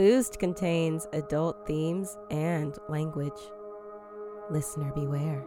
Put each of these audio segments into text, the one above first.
Boozed contains adult themes and language. Listener beware.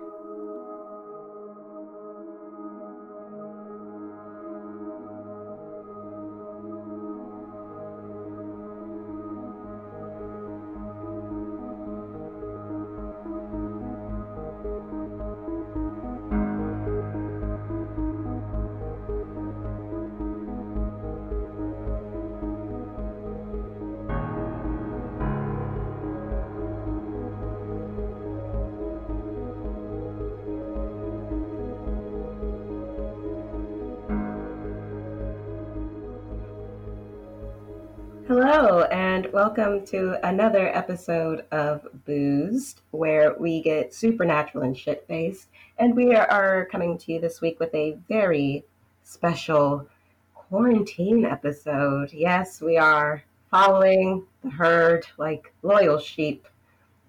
Welcome to another episode of Boozed, where we get supernatural and shit faced. And we are, coming to you this week with a very special quarantine episode. Yes, we are following the herd like loyal sheep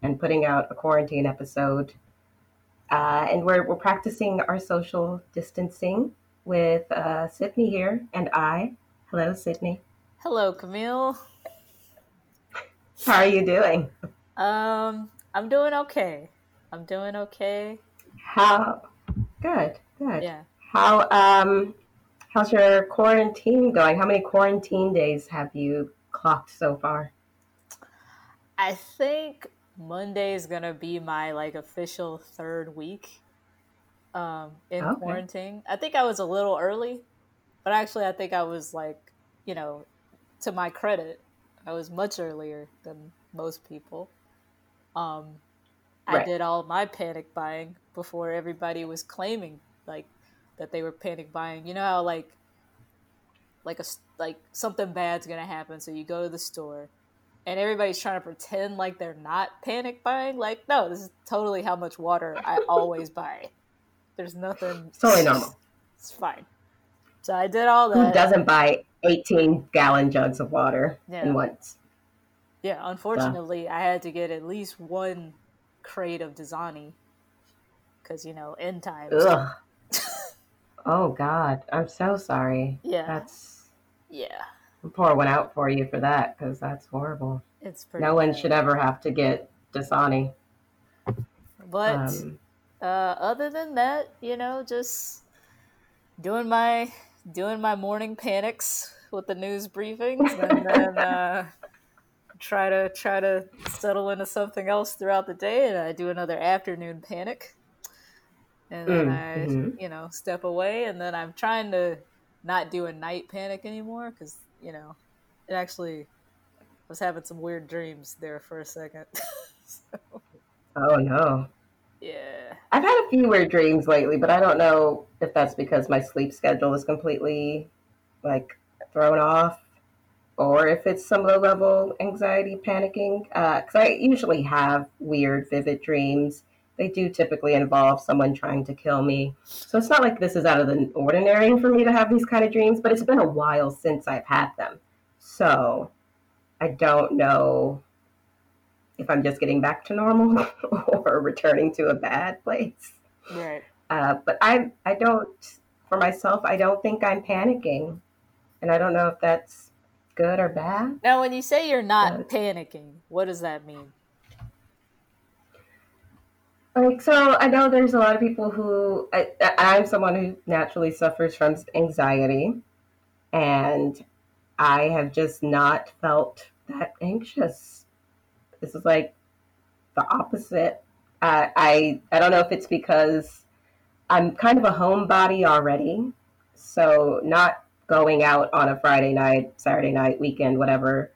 and putting out a quarantine episode. Uh, and we're, we're practicing our social distancing with uh, Sydney here and I. Hello, Sydney. Hello, Camille. How are you doing? Um, I'm doing okay. I'm doing okay. How good, good. Yeah. How um how's your quarantine going? How many quarantine days have you clocked so far? I think Monday is gonna be my like official third week um in Okay. quarantine. I think I was a little early, but actually I think I was like, you know, to my credit, I was much earlier than most people. Um I did all my panic buying before everybody was claiming like that they were panic buying. You know how like like a s- like something bad's gonna happen, so you go to the store, and everybody's trying to pretend like they're not panic buying. Like, no, this is totally how much water I always buy. There's nothing. It's totally normal. It's fine. So I did all that. Who doesn't buy 18 gallon jugs of water Yeah. in once? Yeah, unfortunately, I had to get at least one crate of Dasani because you know end times. Ugh. oh God, I'm so sorry. Yeah, That's yeah, I'll pour one out for you for that because that's horrible. it's pretty. No one should ever have to get Dasani. But Um, uh, other than that, you know, just doing my doing my morning panics with the news briefings, and then uh, try to try to settle into something else throughout the day, and I do another afternoon panic, and then Mm, I, you know, step away, and then I'm trying to not do a night panic anymore because you know, it actually I was having some weird dreams there for a second. so, oh no. yeah. I've had a few weird dreams lately, but I don't know if that's because my sleep schedule is completely like thrown off or if it's some low level anxiety panicking. Because I usually have weird, vivid dreams. They do typically involve someone trying to kill me. So it's not like this is out of the ordinary for me to have these kind of dreams, but it's been a while since I've had them. So I don't know if I'm just getting back to normal or returning to a bad place. Right. Uh, but I, I don't, for myself, I don't think I'm panicking, and I don't know if that's good or bad. Now, when you say you're not But- panicking, what does that mean? Like, so I know there's a lot of people who I, I'm someone who naturally suffers from anxiety, and I have just not felt that anxious. This is like the opposite. Uh, I I don't know if it's because I'm kind of a homebody already, so not going out on a Friday night, Saturday night, weekend, whatever,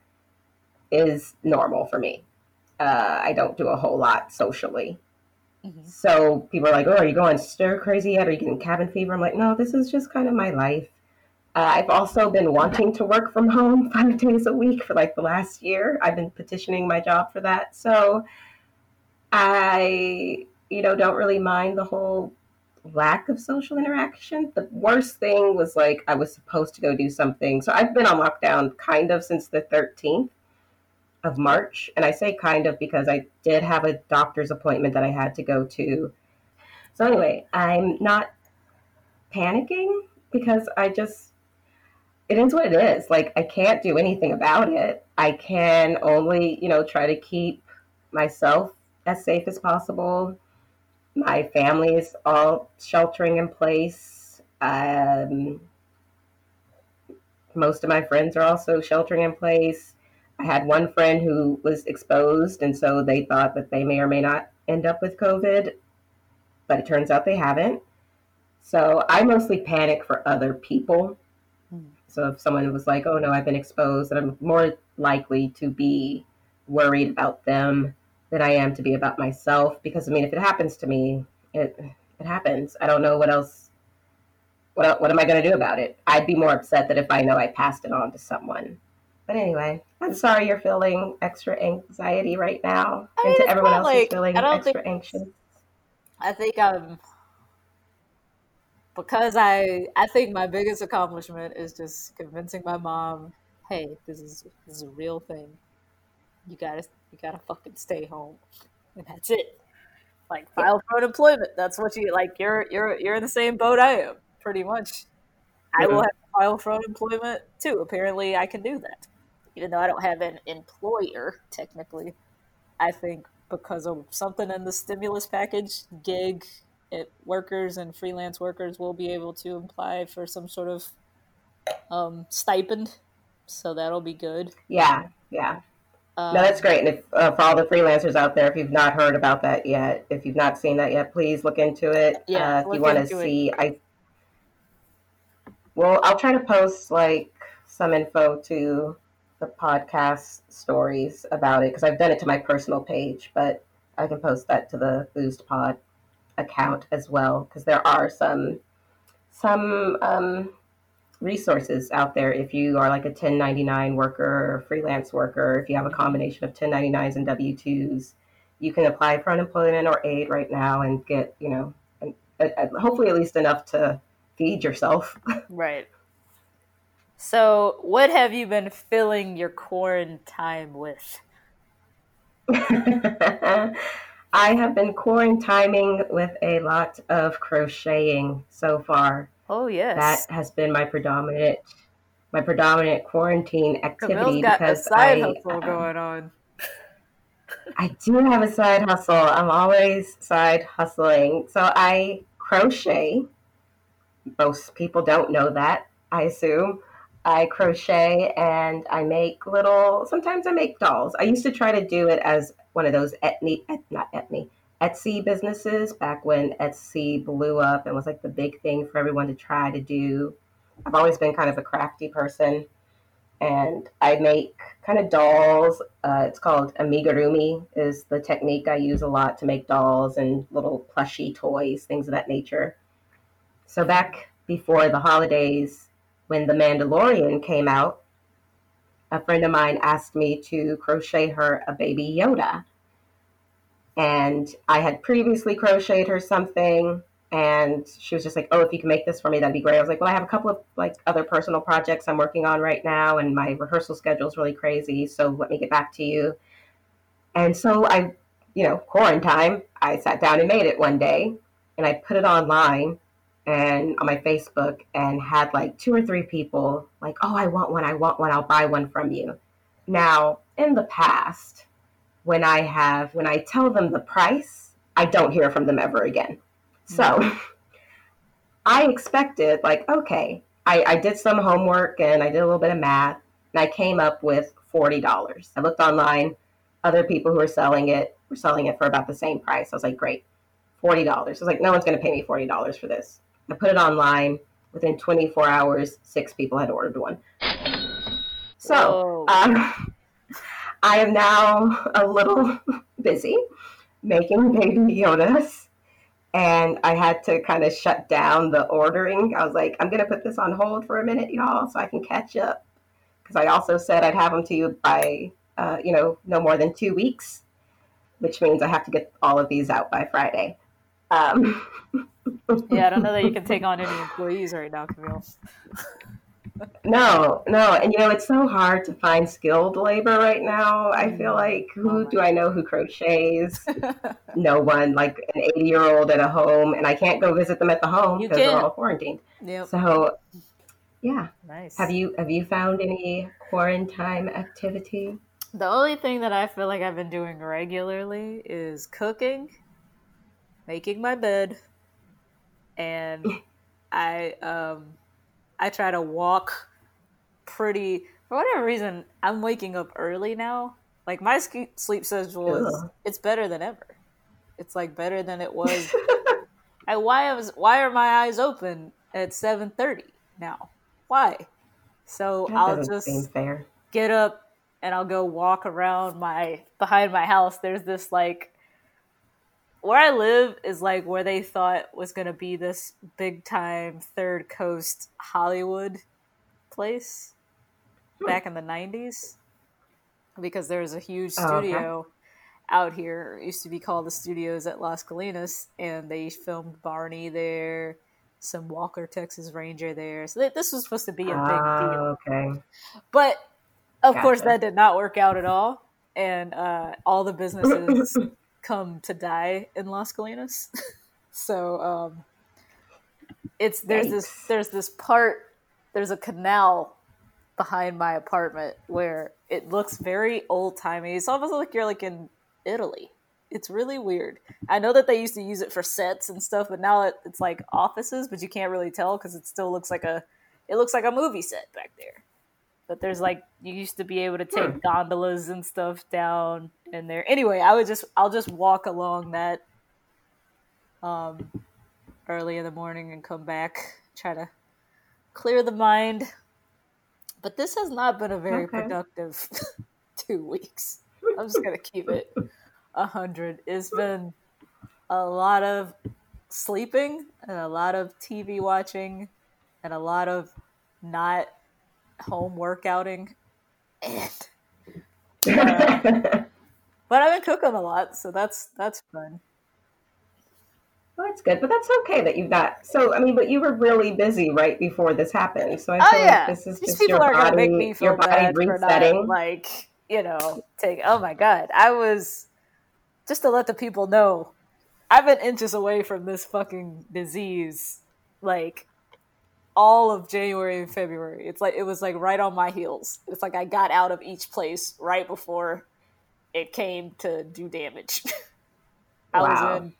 is normal for me. Uh, I don't do a whole lot socially. Mhm. So people are like, "Oh, are you going stir crazy yet? Are you getting cabin fever?" I'm like, "No, this is just kind of my life." Uh, I've also been wanting to work from home five days a week for like the last year. I've been petitioning my job for that, so I, you know, don't really mind the whole lack of social interaction. The worst thing was like I was supposed to go do something. So I've been on lockdown kind of since the 13th of March. And I say kind of because I did have a doctor's appointment that I had to go to. So anyway, I'm not panicking because I just it is what it is. Like I can't do anything about it. I can only, you know, try to keep myself as safe as possible. My family is all sheltering in place. Um, most of my friends are also sheltering in place. I had one friend who was exposed, and so they thought that they may or may not end up with COVID, but it turns out they haven't. So I mostly panic for other people. So if someone was like, "Oh no, I've been exposed," then I'm more likely to be worried about them than I am to be about myself. Because I mean, if it happens to me, it it happens. I don't know what else. What what am I going to do about it? I'd be more upset that if I know I passed it on to someone. But anyway, I'm sorry you're feeling extra anxiety right now, I mean, and to everyone else like, who's feeling extra think, anxious. I think I'm because I I think my biggest accomplishment is just convincing my mom, hey, this is this is a real thing. You gotta you gotta fucking stay home, and that's it. Like file for unemployment. That's what you like. You're you're you're in the same boat I am, pretty much. I will have to file for unemployment too. Apparently, I can do that even though I don't have an employer technically, I think because of something in the stimulus package, gig it, workers and freelance workers will be able to apply for some sort of um, stipend. So that'll be good. Yeah, yeah. Um, no, that's great. And if, uh, for all the freelancers out there, if you've not heard about that yet, if you've not seen that yet, please look into it. Yeah, uh, if you want to see, it. I well, I'll try to post like some info to the podcast stories about it because I've done it to my personal page, but I can post that to the Boozed Pod account as well because there are some some um, resources out there if you are like a 1099 worker or freelance worker. If you have a combination of 1099s and W 2s, you can apply for unemployment or aid right now and get you know, an, a, a, hopefully at least enough to feed yourself. Right. So, what have you been filling your quarantine time with? I have been quarantining with a lot of crocheting so far. Oh yes, that has been my predominant my predominant quarantine activity because a side I, hustle uh, going on. I do have a side hustle. I'm always side hustling. So I crochet. Most people don't know that, I assume. I crochet and I make little, sometimes I make dolls. I used to try to do it as one of those Etsy, not Etsy, Etsy businesses back when Etsy blew up and was like the big thing for everyone to try to do. I've always been kind of a crafty person and I make kind of dolls. Uh, it's called amigurumi is the technique I use a lot to make dolls and little plushy toys, things of that nature. So back before the holidays, when The Mandalorian came out, a friend of mine asked me to crochet her a baby Yoda. And I had previously crocheted her something, and she was just like, "Oh, if you can make this for me, that'd be great." I was like, "Well, I have a couple of like other personal projects I'm working on right now, and my rehearsal schedule is really crazy, so let me get back to you." And so I, you know, quarantine, I sat down and made it one day, and I put it online, and on my Facebook and had like two or three people like, oh, I want one, I want one, I'll buy one from you. Now, in the past, when I have, when I tell them the price, I don't hear from them ever again. So mm-hmm. I expected, like, okay, I, I did some homework and I did a little bit of math and I came up with $40. I looked online, other people who were selling it were selling it for about the same price. I was like, great, $40. I was like, no one's going to pay me $40 for this. I put it online. Within 24 hours, six people had ordered one. So um, I am now a little busy making baby Yodas. And I had to kind of shut down the ordering. I was like, I'm going to put this on hold for a minute, y'all, so I can catch up. Because I also said I'd have them to you by, uh, you know, no more than two weeks, which means I have to get all of these out by Friday. Um, yeah, I don't know that you can take on any employees right now, Camille. no, no, and you know it's so hard to find skilled labor right now. I feel mm-hmm. like who oh do I know who crochets? no one. Like an eighty-year-old at a home, and I can't go visit them at the home because they're all quarantined. Yep. So yeah. Nice. Have you have you found any quarantine activity? The only thing that I feel like I've been doing regularly is cooking, making my bed, and I um I try to walk pretty for whatever reason I'm waking up early now. Like my sleep schedule is it's better than ever. It's like better than it was. I, why was why are my eyes open at 7:30 now? Why? So That I'll just get up and I'll go walk around my behind my house. There's this like where I live is like where they thought was gonna be this big time third coast Hollywood place back in the nineties. Because there was a huge Oh, studio out here. It used to be called the studios at Las Colinas and they filmed Barney there, some Walker Texas Ranger there. So th- this was supposed to be a big deal. Ah, okay. But of course, that did not work out at all, and uh, all the businesses come to die in Las Colinas. so um, it's there's this there's this part there's a canal behind my apartment where it looks very old timey. It's almost like you're like in Italy. It's really weird. I know that they used to use it for sets and stuff, but now it, it's like offices, but you can't really tell because it still looks like a it looks like a movie set back there. But there's like you used to be able to take gondolas and stuff down in there. Anyway, I would just I'll just walk along that um early in the morning and come back, try to clear the mind. But this has not been a very Okay. productive two weeks. I'm just gonna keep it a hundred. It's been a lot of sleeping and a lot of TV watching and a lot of not home workouting. And but I've been cooking a lot, so that's that's fun. Well, that's good, but that's okay that you've got. So, I mean, but you were really busy right before this happened. So I Oh feel yeah, like this is these just people your are gonna body, make me feel your body bad for resetting. not like you know take. Oh my god, I was just to let the people know, I've been inches away from this fucking disease, like all of January and February. It's like it was like right on my heels. It's like I got out of each place right before it came to do damage. I Wow. was in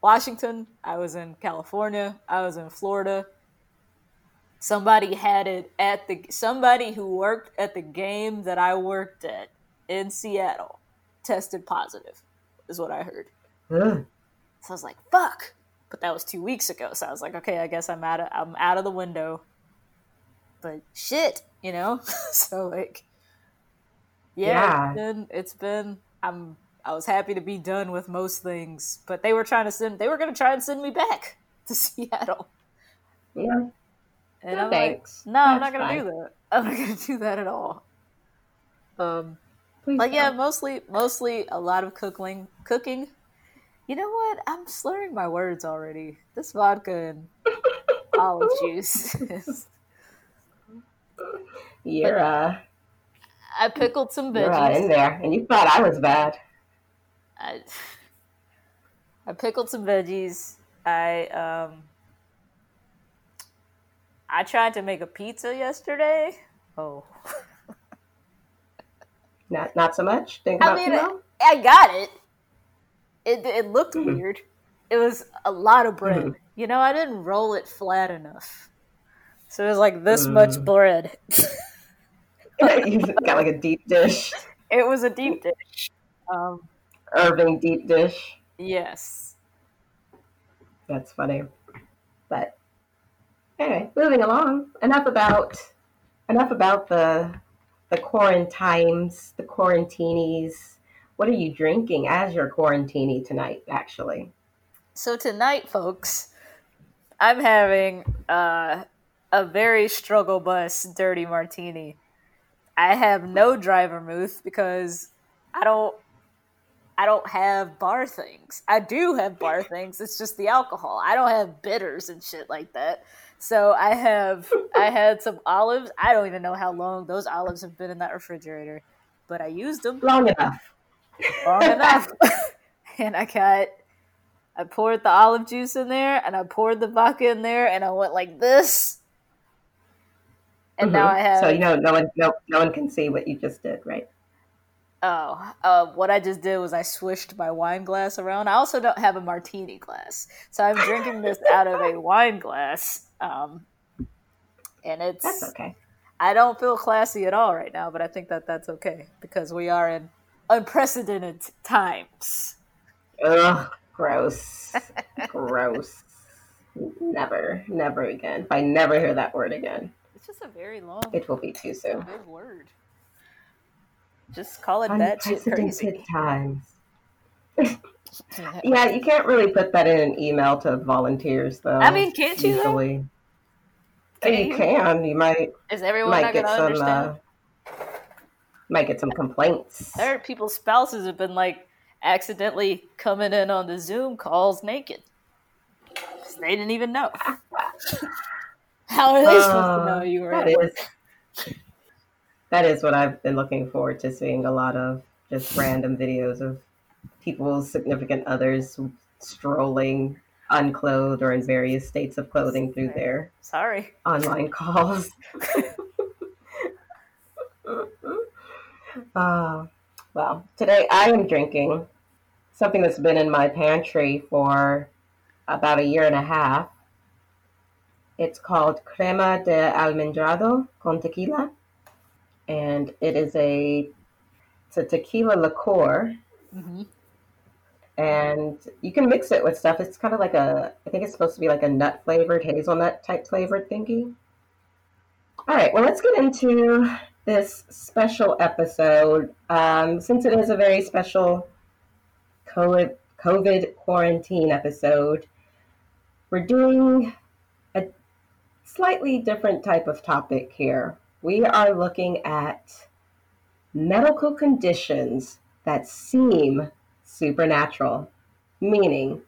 Washington, I was in California, I was in Florida. Somebody had it at the somebody who worked at the game that I worked at in Seattle tested positive, is what I heard. Ugh. So I was like, "Fuck!" But that was two weeks ago, so I was like, "Okay, I guess I'm out of I'm out of the window." But shit, you know. so like, yeah, Yeah. It's been it's been I'm I was happy to be done with most things, but they were trying to send they were gonna try and send me back to Seattle, Yeah. and No, I'm thanks. like, "No, I'm not gonna do that. I'm not gonna do that at all." Um. Please But yeah, don't. mostly mostly a lot of cooking cooking. You know what? I'm slurring my words already. This vodka and olive juice. you're uh, I pickled some you're uh, in there, and you thought I was bad. I, I pickled some veggies. I um I tried to make a pizza yesterday. Oh. Not not so much. Didn't come I mean. I got it. It it looked Mhm. weird. It was a lot of bread. Mhm. You know, I didn't roll it flat enough. So it was like this much Mm. bread. you got like a deep dish, it was a deep dish. Um, Irving deep dish. yes. That's funny. But anyway, moving along. Enough about enough about the the quarantines, the quarantinis. What are you drinking as your quarantini tonight? Actually, So tonight, folks, I'm having uh, a very struggle bus dirty martini. I have no dry vermouth because I don't I don't have bar things. I do have bar things. It's just the alcohol. I don't have bitters and shit like that. So I have I had some olives. I don't even know how long those olives have been in that refrigerator, but I used them long enough. Long enough. and I got, I poured the olive juice in there, and I poured the vodka in there, and I went like this, and now Mhm. I have. So you know, no one, no, no one can see what you just did, right? Oh, uh, what I just did was I swished my wine glass around. I also don't have a martini glass, so I'm drinking this out of a wine glass. Um, and it's That's okay. I don't feel classy at all right now, but I think that that's okay because we are in unprecedented times. Ugh, gross, gross. Never, never again. If I never hear that word again, It's just a very long, it will be too soon. good word. Just call it that Unprecedented times. Yeah, you can't really put that in an email to volunteers, though. I mean, can't you? though? Can you you? can. You might Is everyone might not get gonna some understand? uh, might get some complaints. I heard people's spouses have been like accidentally coming in on the Zoom calls naked. They didn't even know. How are they supposed to Uh, know you were that is that is what I've been looking forward to seeing a lot of just random videos of people's significant others strolling unclothed or in various states of clothing through their Sorry. online calls. uh, well, today I am drinking something that's been in my pantry for about a year and a half. It's called Crema de Almendrado con tequila, and it is a it's a tequila liqueur, hmm and you can mix it with stuff. It's kind of like a I think it's supposed to be like a nut flavored hazelnut type flavored thingy. All right, well, let's get into this special episode. Um, since it is a very special COVID, COVID quarantine episode, we're doing a slightly different type of topic here. We are looking at medical conditions that seem supernatural, meaning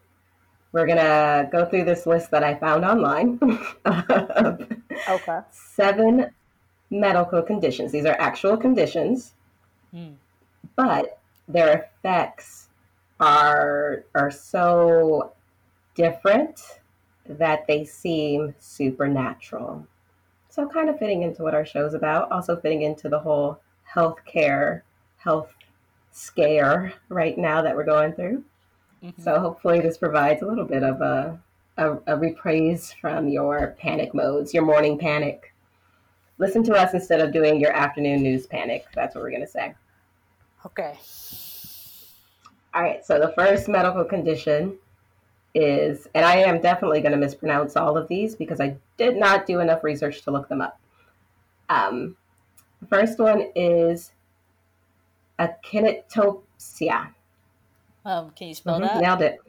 we're going to go through this list that I found online of Okay. seven medical conditions. These are actual conditions, Hmm. but their effects are are so different that they seem supernatural. So kind of fitting into what our show's about, also fitting into the whole healthcare health scare right now that we're going through. Mhm. So hopefully this provides a little bit of a, a, a reprise from your panic modes, your morning panic. Listen to us instead of doing your afternoon news panic. That's what we're going to say. Okay. All right, so the first medical condition is, and I am definitely going to mispronounce all of these because I did not do enough research to look them up. Um, the first one is akinetopsia. Um, can you spell Mhm, that? Nailed it.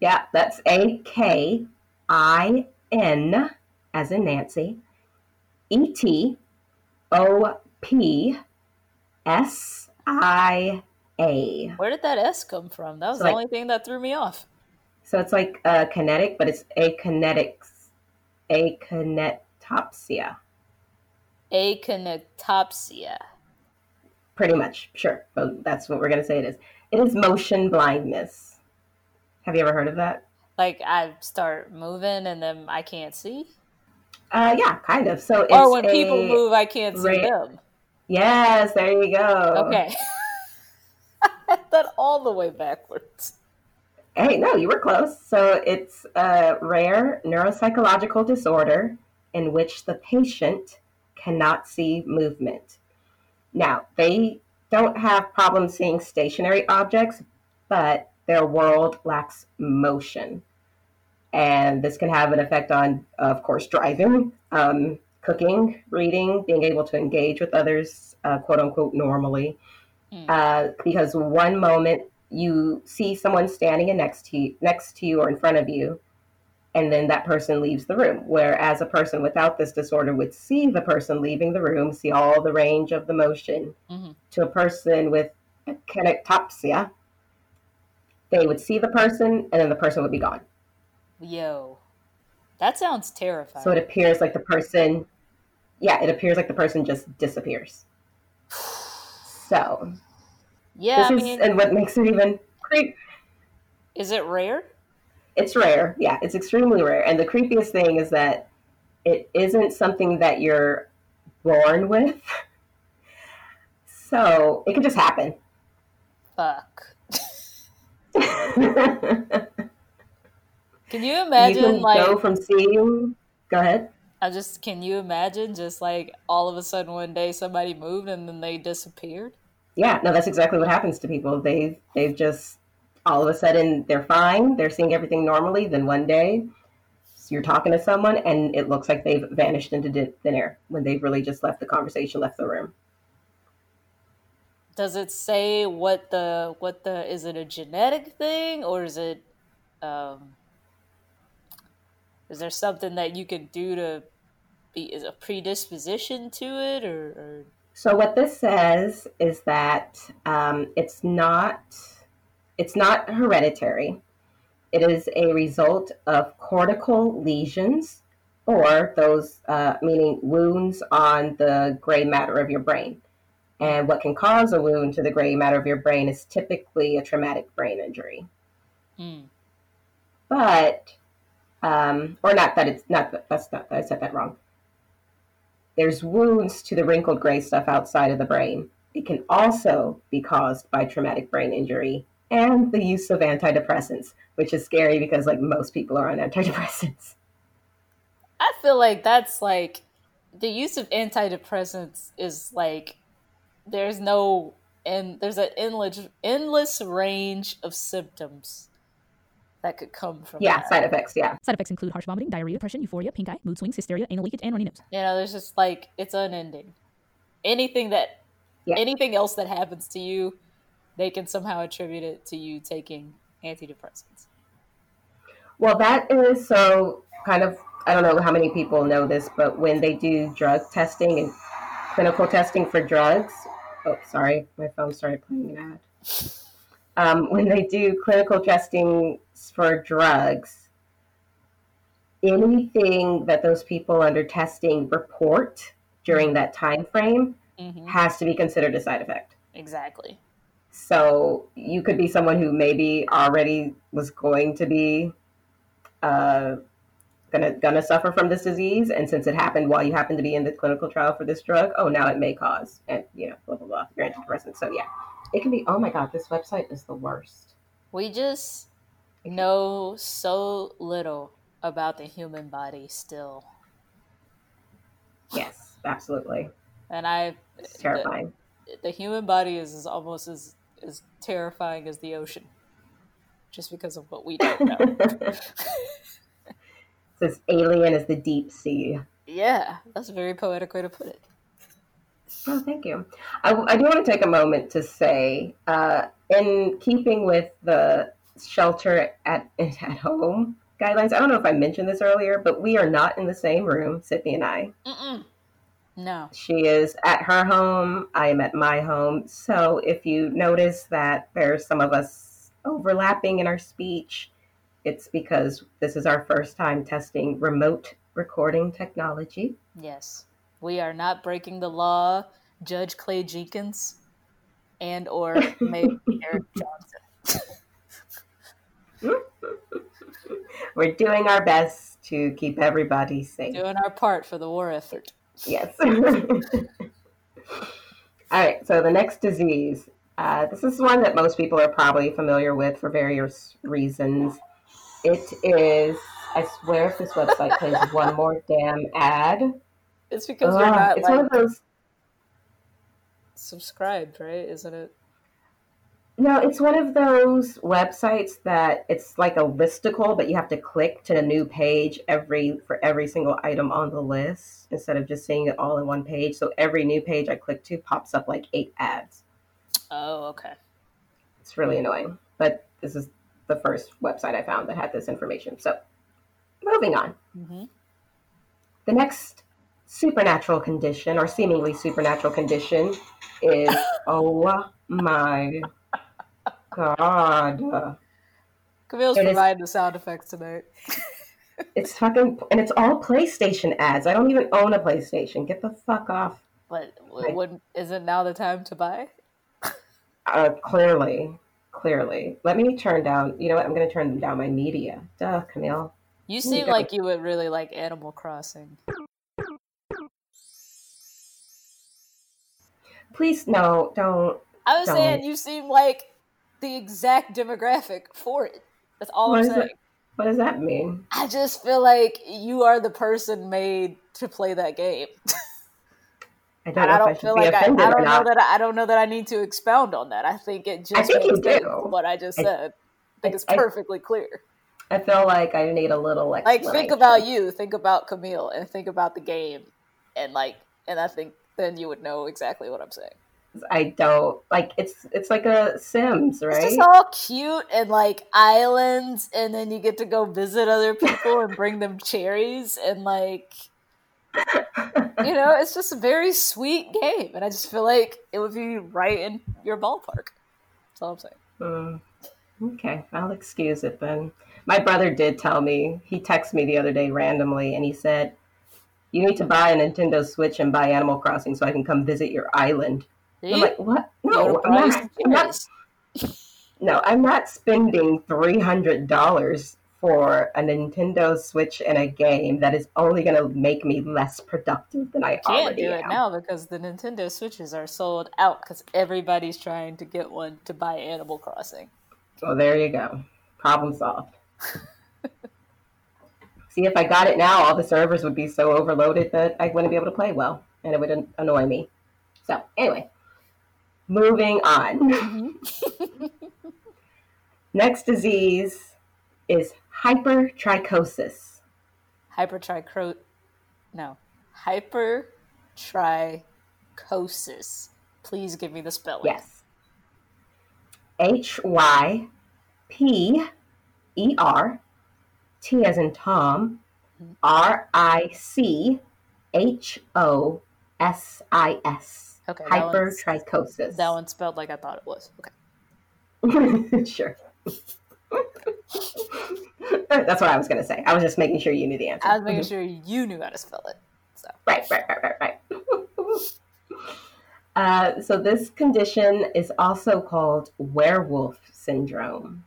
Yeah, that's A K I N as in Nancy, E T O P S I A. Where did that S come from? That was So, the like- only thing that threw me off. So it's like uh, kinetic, but it's akinetics, akinetopsia. Achinopsia. Pretty much, sure. Well, that's what we're going to say it is. It is motion blindness. Have you ever heard of that? Like I start moving and then I can't see, Uh, yeah, kind of. So it's or when people move, I can't see ra- them. Yes, there you go. Okay. That all the way backwards. Hey, no, you were close. So it's a rare neuropsychological disorder in which the patient cannot see movement. Now, they don't have problems seeing stationary objects, but their world lacks motion. And this can have an effect on, of course, driving, um, cooking, reading, being able to engage with others, uh, quote unquote, normally. Hmm. Uh, because one moment you see someone standing next to you, next to you or in front of you, and then that person leaves the room. Whereas a person without this disorder would see the person leaving the room, see all the range of the motion. Mhm. To a person with kinetopsia, they would see the person and then the person would be gone. Yo, that sounds terrifying. So it appears like the person, yeah, it appears like the person just disappears. So yeah, I mean, is, and what makes it even creep, is it rare? it's rare. Yeah, it's extremely rare. And the creepiest thing is that it isn't something that you're born with. So it can just happen. Fuck. can you imagine you can like go from seeing? Go ahead. I just can you imagine just like all of a sudden one day somebody moved and then they disappeared? Yeah, no, that's exactly what happens to people. They they've just all of a sudden they're fine, they're seeing everything normally. Then one day you're talking to someone and it looks like they've vanished into thin air when they've really just left the conversation, left the room. Does it say what the what the is it a genetic thing or is it um is there something that you can do to be is a predisposition to it or, or So what this says is that um, it's not it's not hereditary. It is a result of cortical lesions or those uh, meaning wounds on the gray matter of your brain. And what can cause a wound to the gray matter of your brain is typically a traumatic brain injury. Hmm. But um, or not that it's not that- that's not I said that wrong. There's wounds to the wrinkled gray stuff outside of the brain. It can also be caused by traumatic brain injury and the use of antidepressants, which is scary because like most people are on antidepressants. I feel like that's like the use of antidepressants is like there's no and there's an endless endless range of symptoms that could come from Yeah, that. side effects. Yeah, Side effects include harsh vomiting, diarrhea, depression, euphoria, pink eye, mood swings, hysteria, anal leakage, and runny nose. You know, there's just like it's unending. Anything that Yeah. anything else that happens to you, they can somehow attribute it to you taking antidepressants. Well, that is so kind of, I don't know how many people know this, but when they do drug testing and clinical testing for drugs, oh, sorry, my phone started playing an ad. Um, when they do clinical testing for drugs, anything that those people under testing report during that time frame hmm has to be considered a side effect. Exactly. So you could be someone who maybe already was going to be uh, gonna gonna suffer from this disease, and since it happened while you happen to be in the clinical trial for this drug, oh, now it may cause and you know blah blah blah your antidepressant. So yeah, it can be. Oh my god, this website is the worst. We just know so little about the human body still. Yes, absolutely, And I it's terrifying. the, the human body is, is almost as as terrifying as the ocean. Just because of what we don't know. it's as alien as the deep sea. yeah, that's a very poetic way to put it. Oh, thank you. I, I do want to take a moment to say, uh, in keeping with the shelter at at home guidelines, I don't know if I mentioned this earlier, but we are not in the same room, Sydney and I. Mm-mm. No. She is at her home. I am at my home. So if you notice that there's some of us overlapping in our speech, it's because this is our first time testing remote recording technology. Yes. We are not breaking the law, Judge Clay Jenkins and or maybe Eric Johnson. We're doing our best to keep everybody safe. Doing our part for the war effort. Yes. All right. So the next disease. Uh, this is one that most people are probably familiar with for various reasons. It is. I swear, if this website plays one more damn ad, It's because we're not it's like one of those. subscribed, right? Isn't it? No, it's one of those websites that it's like a listicle, but you have to click to a new page every for every single item on the list instead of just seeing it all in one page. So every new page I click to pops up like eight ads. Oh, okay. It's really annoying. But this is the first website I found that had this information. So moving on. hmm The next supernatural condition or seemingly supernatural condition is oh my god. Camille's It is- providing the sound effects tonight. It's fucking and it's all PlayStation ads. I don't even own a PlayStation. Get the fuck off. But Right. w- wouldn't isn't now the time to buy? Uh, clearly, clearly. Let me turn down. You know what? I'm going to turn down my media. Duh, Camille. You seem go. like you would really like Animal Crossing. Please, no, don't. I was Don't. saying you seem like the exact demographic for it. That's all What I'm saying. it? What does that mean? I just feel like you are the person made to play that game. I don't know I don't feel like I, I don't know that I, I don't know that I need to expound on that. I think it just think you do. what I just I- said. I think it's I- perfectly clear. I feel like I need a little Like explanation. think about you, think about Camille, and think about the game, and like, and I think then you would know exactly what I'm saying. I don't like it's. It's like a Sims, right? It's just all cute and like islands, and then you get to go visit other people and bring them cherries, and like, you know, it's just a very sweet game, and I just feel like it would be right in your ballpark. That's all I'm saying. Mm, okay, I'll excuse it then. My brother did tell me. He texted me the other day randomly, and he said, "You need to buy a Nintendo Switch and buy Animal Crossing so I can come visit your island." I'm like, "What? No, I'm not, I'm not. No, I'm not spending three hundred dollars for a Nintendo Switch and a game that is only going to make me less productive than I Can't already do it am. now because the Nintendo Switches are sold out because everybody's trying to get one to buy Animal Crossing. So there you go, problem solved. See, if I got it now, all the servers would be so overloaded that I wouldn't be able to play well, and it would an- annoy me. So anyway, moving on. Mm-hmm. Next disease is hypertrichosis. Hypertricro... No. Hypertrichosis. Please give me the spelling. Yes. H Y P E R T as in Tom mm-hmm. R I C H O S I S. Okay, that Hypertrichosis. that one's spelled like I thought it was. Okay. sure. That's what I was going to say. I was just making sure you knew the answer. I was making sure you knew how to spell it. So Right, right, right, right, right. uh, so this condition is also called werewolf syndrome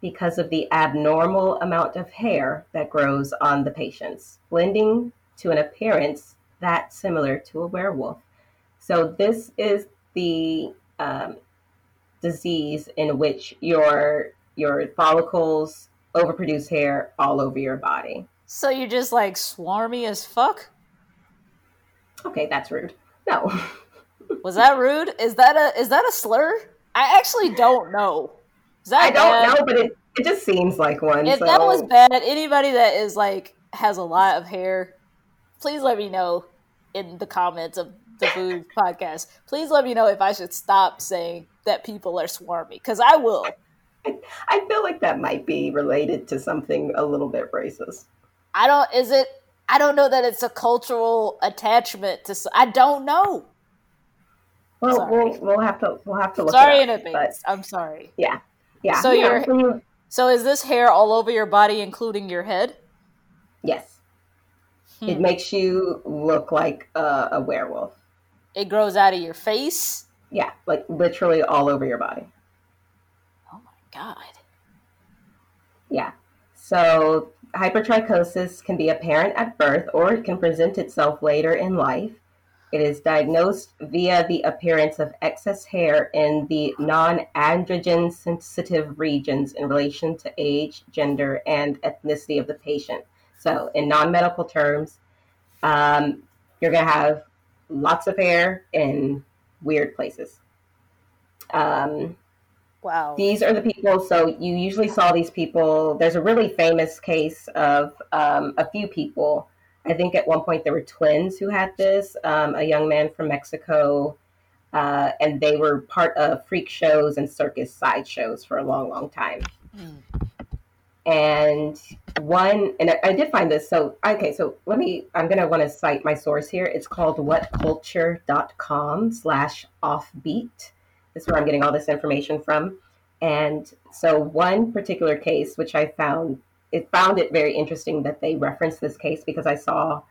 because of the abnormal amount of hair that grows on the patients, blending to an appearance that's similar to a werewolf. So this is the um, disease in which your your follicles overproduce hair all over your body. So you're just like swarmy as fuck? Okay, that's rude. No. Was that rude? Is that a is that a slur? I actually don't know. Is that I don't know, but it, it just seems like one. If so. that was bad, anybody that is like has a lot of hair, please let me know in the comments of the Boo podcast. Please let me know if I should stop saying that people are swarmy because I will. I feel like that might be related to something a little bit racist. I don't. Is it? I don't know that it's a cultural attachment to. I don't know. Well, Sorry. we'll we'll have to we'll have to look. sorry it in up, advance. I'm sorry. Yeah, yeah. So yeah, you're- So is this hair all over your body, including your head? yes, it Hmm. makes you look like a, a werewolf. It grows out of your face. Yeah, like literally all over your body. Oh my god. Yeah. So hypertrichosis can be apparent at birth or it can present itself later in life. It is diagnosed via the appearance of excess hair in the non androgen sensitive regions in relation to age, gender, and ethnicity of the patient. So, in non medical terms, um, you're going to have lots of hair in weird places. Um, Wow. these are the people. So you usually saw these people. There's a really famous case of um, a few people. I think at one point there were twins who had this. Um, a young man from Mexico, uh, and they were part of freak shows and circus sideshows for a long, long time. Hmm. And one, and I, did find this. So okay, so let me. I'm gonna want to cite my source here. It's called whatculture.com slash offbeat. This is where I'm getting all this information from. And so one particular case, which I found, it found it very interesting that they referenced this case because I saw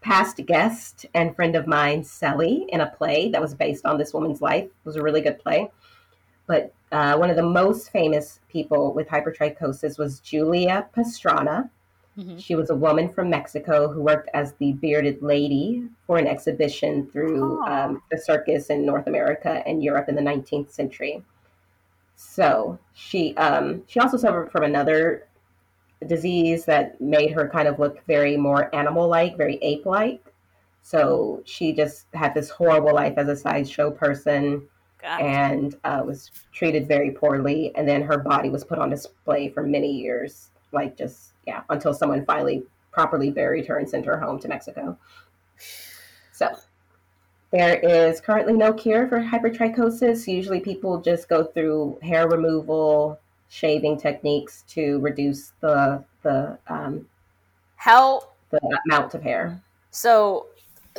past guest and friend of mine, Sally, in a play that was based on this woman's life. It was a really good play. But uh, one of the most famous people with hypertrichosis was Julia Pastrana. Mhm. She was a woman from Mexico who worked as the bearded lady for an exhibition through Oh. um, the circus in North America and Europe in the 19th century. So she um, she also suffered from another disease that made her kind of look very more animal-like, very ape-like. So she just had this horrible life as a sideshow person And uh, was treated very poorly. And then her body was put on display for many years, like just, yeah, until someone finally properly buried her and sent her home to Mexico. So there is currently no cure for hypertrichosis. Usually people just go through hair removal, shaving techniques to reduce the, the, um, How the amount of hair. so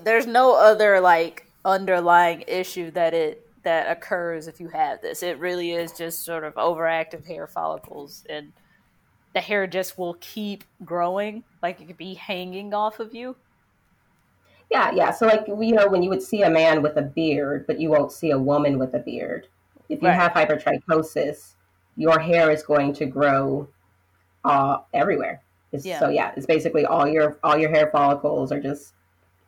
there's no other like underlying issue that it that occurs if you have this. It really is just sort of overactive hair follicles and the hair just will keep growing like it could be hanging off of you. Yeah, yeah. So, like, you know, when you would see a man with a beard, but you won't see a woman with a beard. If you Right. have hypertrichosis, your hair is going to grow uh, everywhere. It's, Yeah. So, yeah, it's basically all your all your hair follicles are just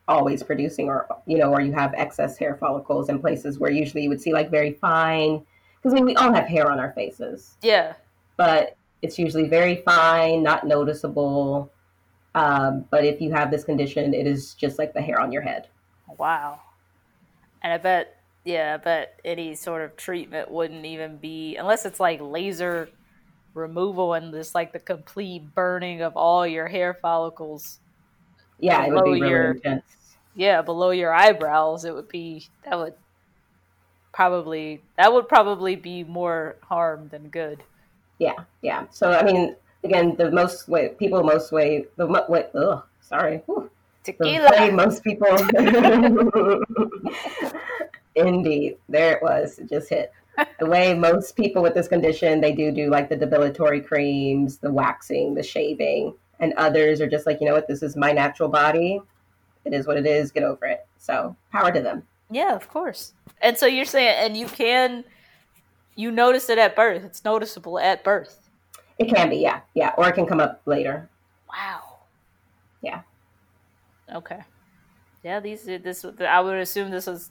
always producing, or you know, or you have excess hair follicles in places where usually you would see like very fine. Because I mean, we all have hair on our faces, Yeah. but it's usually very fine, not noticeable. Um, but if you have this condition, it is just like the hair on your head. Wow. And I bet, yeah, I bet any sort of treatment wouldn't even be, unless it's like laser removal and just like the complete burning of all your hair follicles. Yeah, it would be Below really your- intense. Yeah, below your eyebrows, it would be, that would probably, that would probably be more harm than good. Yeah, yeah. So I mean, again, the most way people most way the way. Ugh, sorry. Whew. The way Tequila! most people. Indeed, there it was. It just hit. The way most people with this condition, they do do like the depilatory creams, the waxing, the shaving, and others are just like, you know what, this is my natural body. It is what it is. Get over it. So power to them. Yeah, of course. And so you're saying, and you can, you notice it at birth. It's noticeable at birth. It can be, yeah, yeah, or it can come up later. Wow. Yeah. Okay. Yeah, these this I would assume this is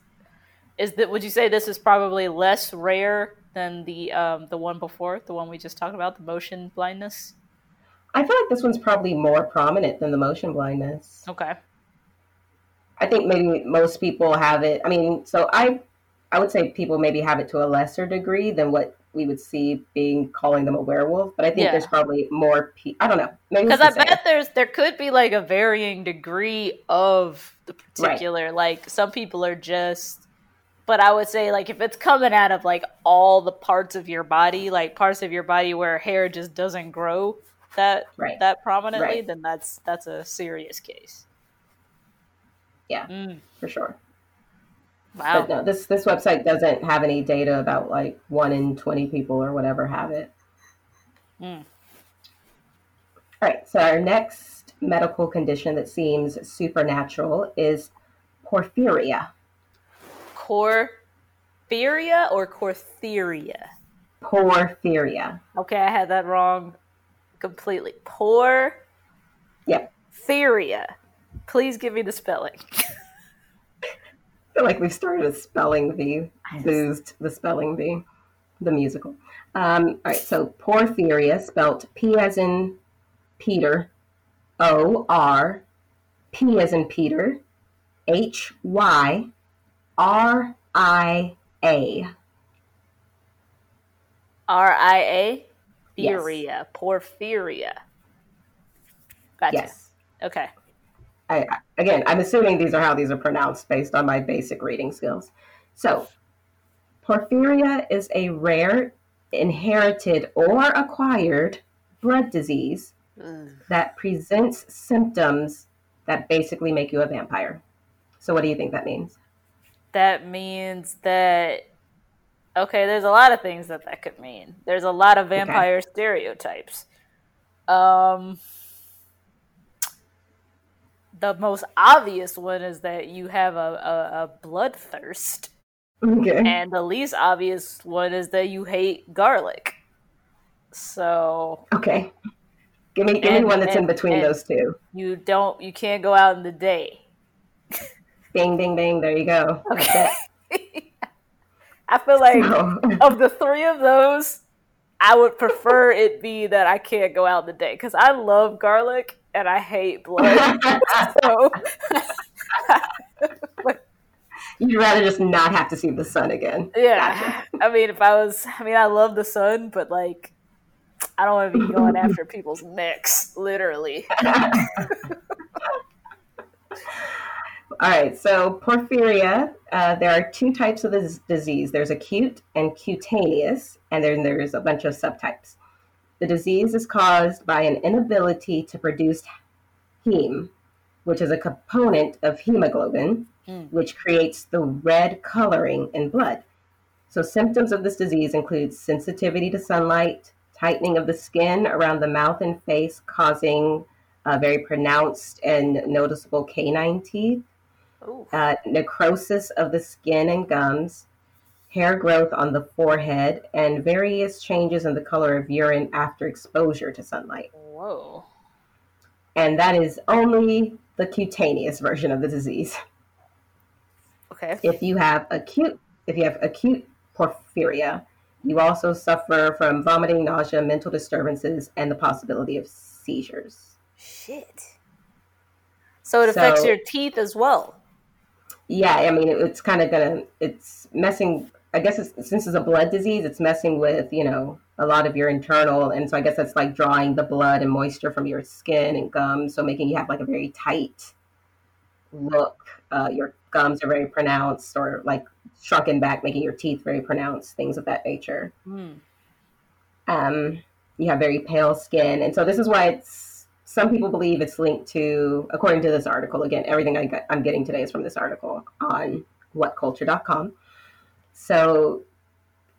is that would you say this is probably less rare than the um the one before, the one we just talked about, the motion blindness? I feel like this one's probably more prominent than the motion blindness. Okay. I think maybe most people have it. I mean, so I, I would say people maybe have it to a lesser degree than what we would see being calling them a werewolf. But I think Yeah. there's probably more. Pe- I don't know. Maybe Because I bet there's there could be like a varying degree of the particular. Like some people are just, but I would say like if it's coming out of like all the parts of your body, like parts of your body where hair just doesn't grow that Right. that prominently, Right. then that's that's a serious case. Yeah. Mm, for sure. wow. But no, this this website doesn't have any data about like one in twenty people or whatever have it. Mm. All right. So our next medical condition that seems supernatural is porphyria. Corphyria or cortheria? Porphyria. Okay, I had that wrong completely. Poor. Yep. theria. Please give me the spelling. I feel like we've started a spelling bee, boozed the spelling bee, the musical. Um, all right, so porphyria, spelt P as in Peter, O R, P as in Peter, H Y, R I A. R I A? Yes. Theria. Porphyria. Gotcha. Yes. Okay. I, again, I'm assuming these are how these are pronounced based on my basic reading skills. So, porphyria is a rare, inherited, or acquired blood disease Ugh. that presents symptoms that basically make you a vampire. So, what do you think that means? That means that. Okay, there's a lot of things that that could mean. There's a lot of vampire stereotypes. Um, the most obvious one is that you have a, a, a bloodthirst. Okay. And the least obvious one is that you hate garlic. So Okay. Give me give me one that's in between and- those two. You don't. You can't go out in the day. Bing, bing, bing. There you go. That's I feel like. So- of the three of those, I would prefer it be that I can't go out in the day because I love garlic and I hate blood. so You'd rather just not have to see the sun again. yeah, I mean, if I was, I mean, I love the sun, but like, I don't want to be going after people's necks, literally. All right, so porphyria, uh, there are two types of this disease. There's acute and cutaneous, and then there's a bunch of subtypes. The disease is caused by an inability to produce heme, which is a component of hemoglobin, Mm. which creates the red coloring in blood. So symptoms of this disease include sensitivity to sunlight, tightening of the skin around the mouth and face, causing uh, very pronounced and noticeable canine teeth. Uh, necrosis of the skin and gums, hair growth on the forehead, and various changes in the color of urine after exposure to sunlight. Whoa. And that is only the cutaneous version of the disease. Okay. If you have acute, if you have acute porphyria, you also suffer from vomiting, nausea, mental disturbances, and the possibility of seizures. Shit. So it affects So- your teeth as well. Yeah, I mean, it, it's kind of gonna, it's messing. I guess it's, since it's a blood disease, it's messing with you know a lot of your internal, and so I guess that's like drawing the blood and moisture from your skin and gums, so making you have like a very tight look. Uh, your gums are very pronounced, or like shrunken back, making your teeth very pronounced, things of that nature. Hmm. um, you have very pale skin, and so this is why it's. Some people believe it's linked to, according to this article. Again, everything I got, I'm getting today is from this article on whatculture.com. So,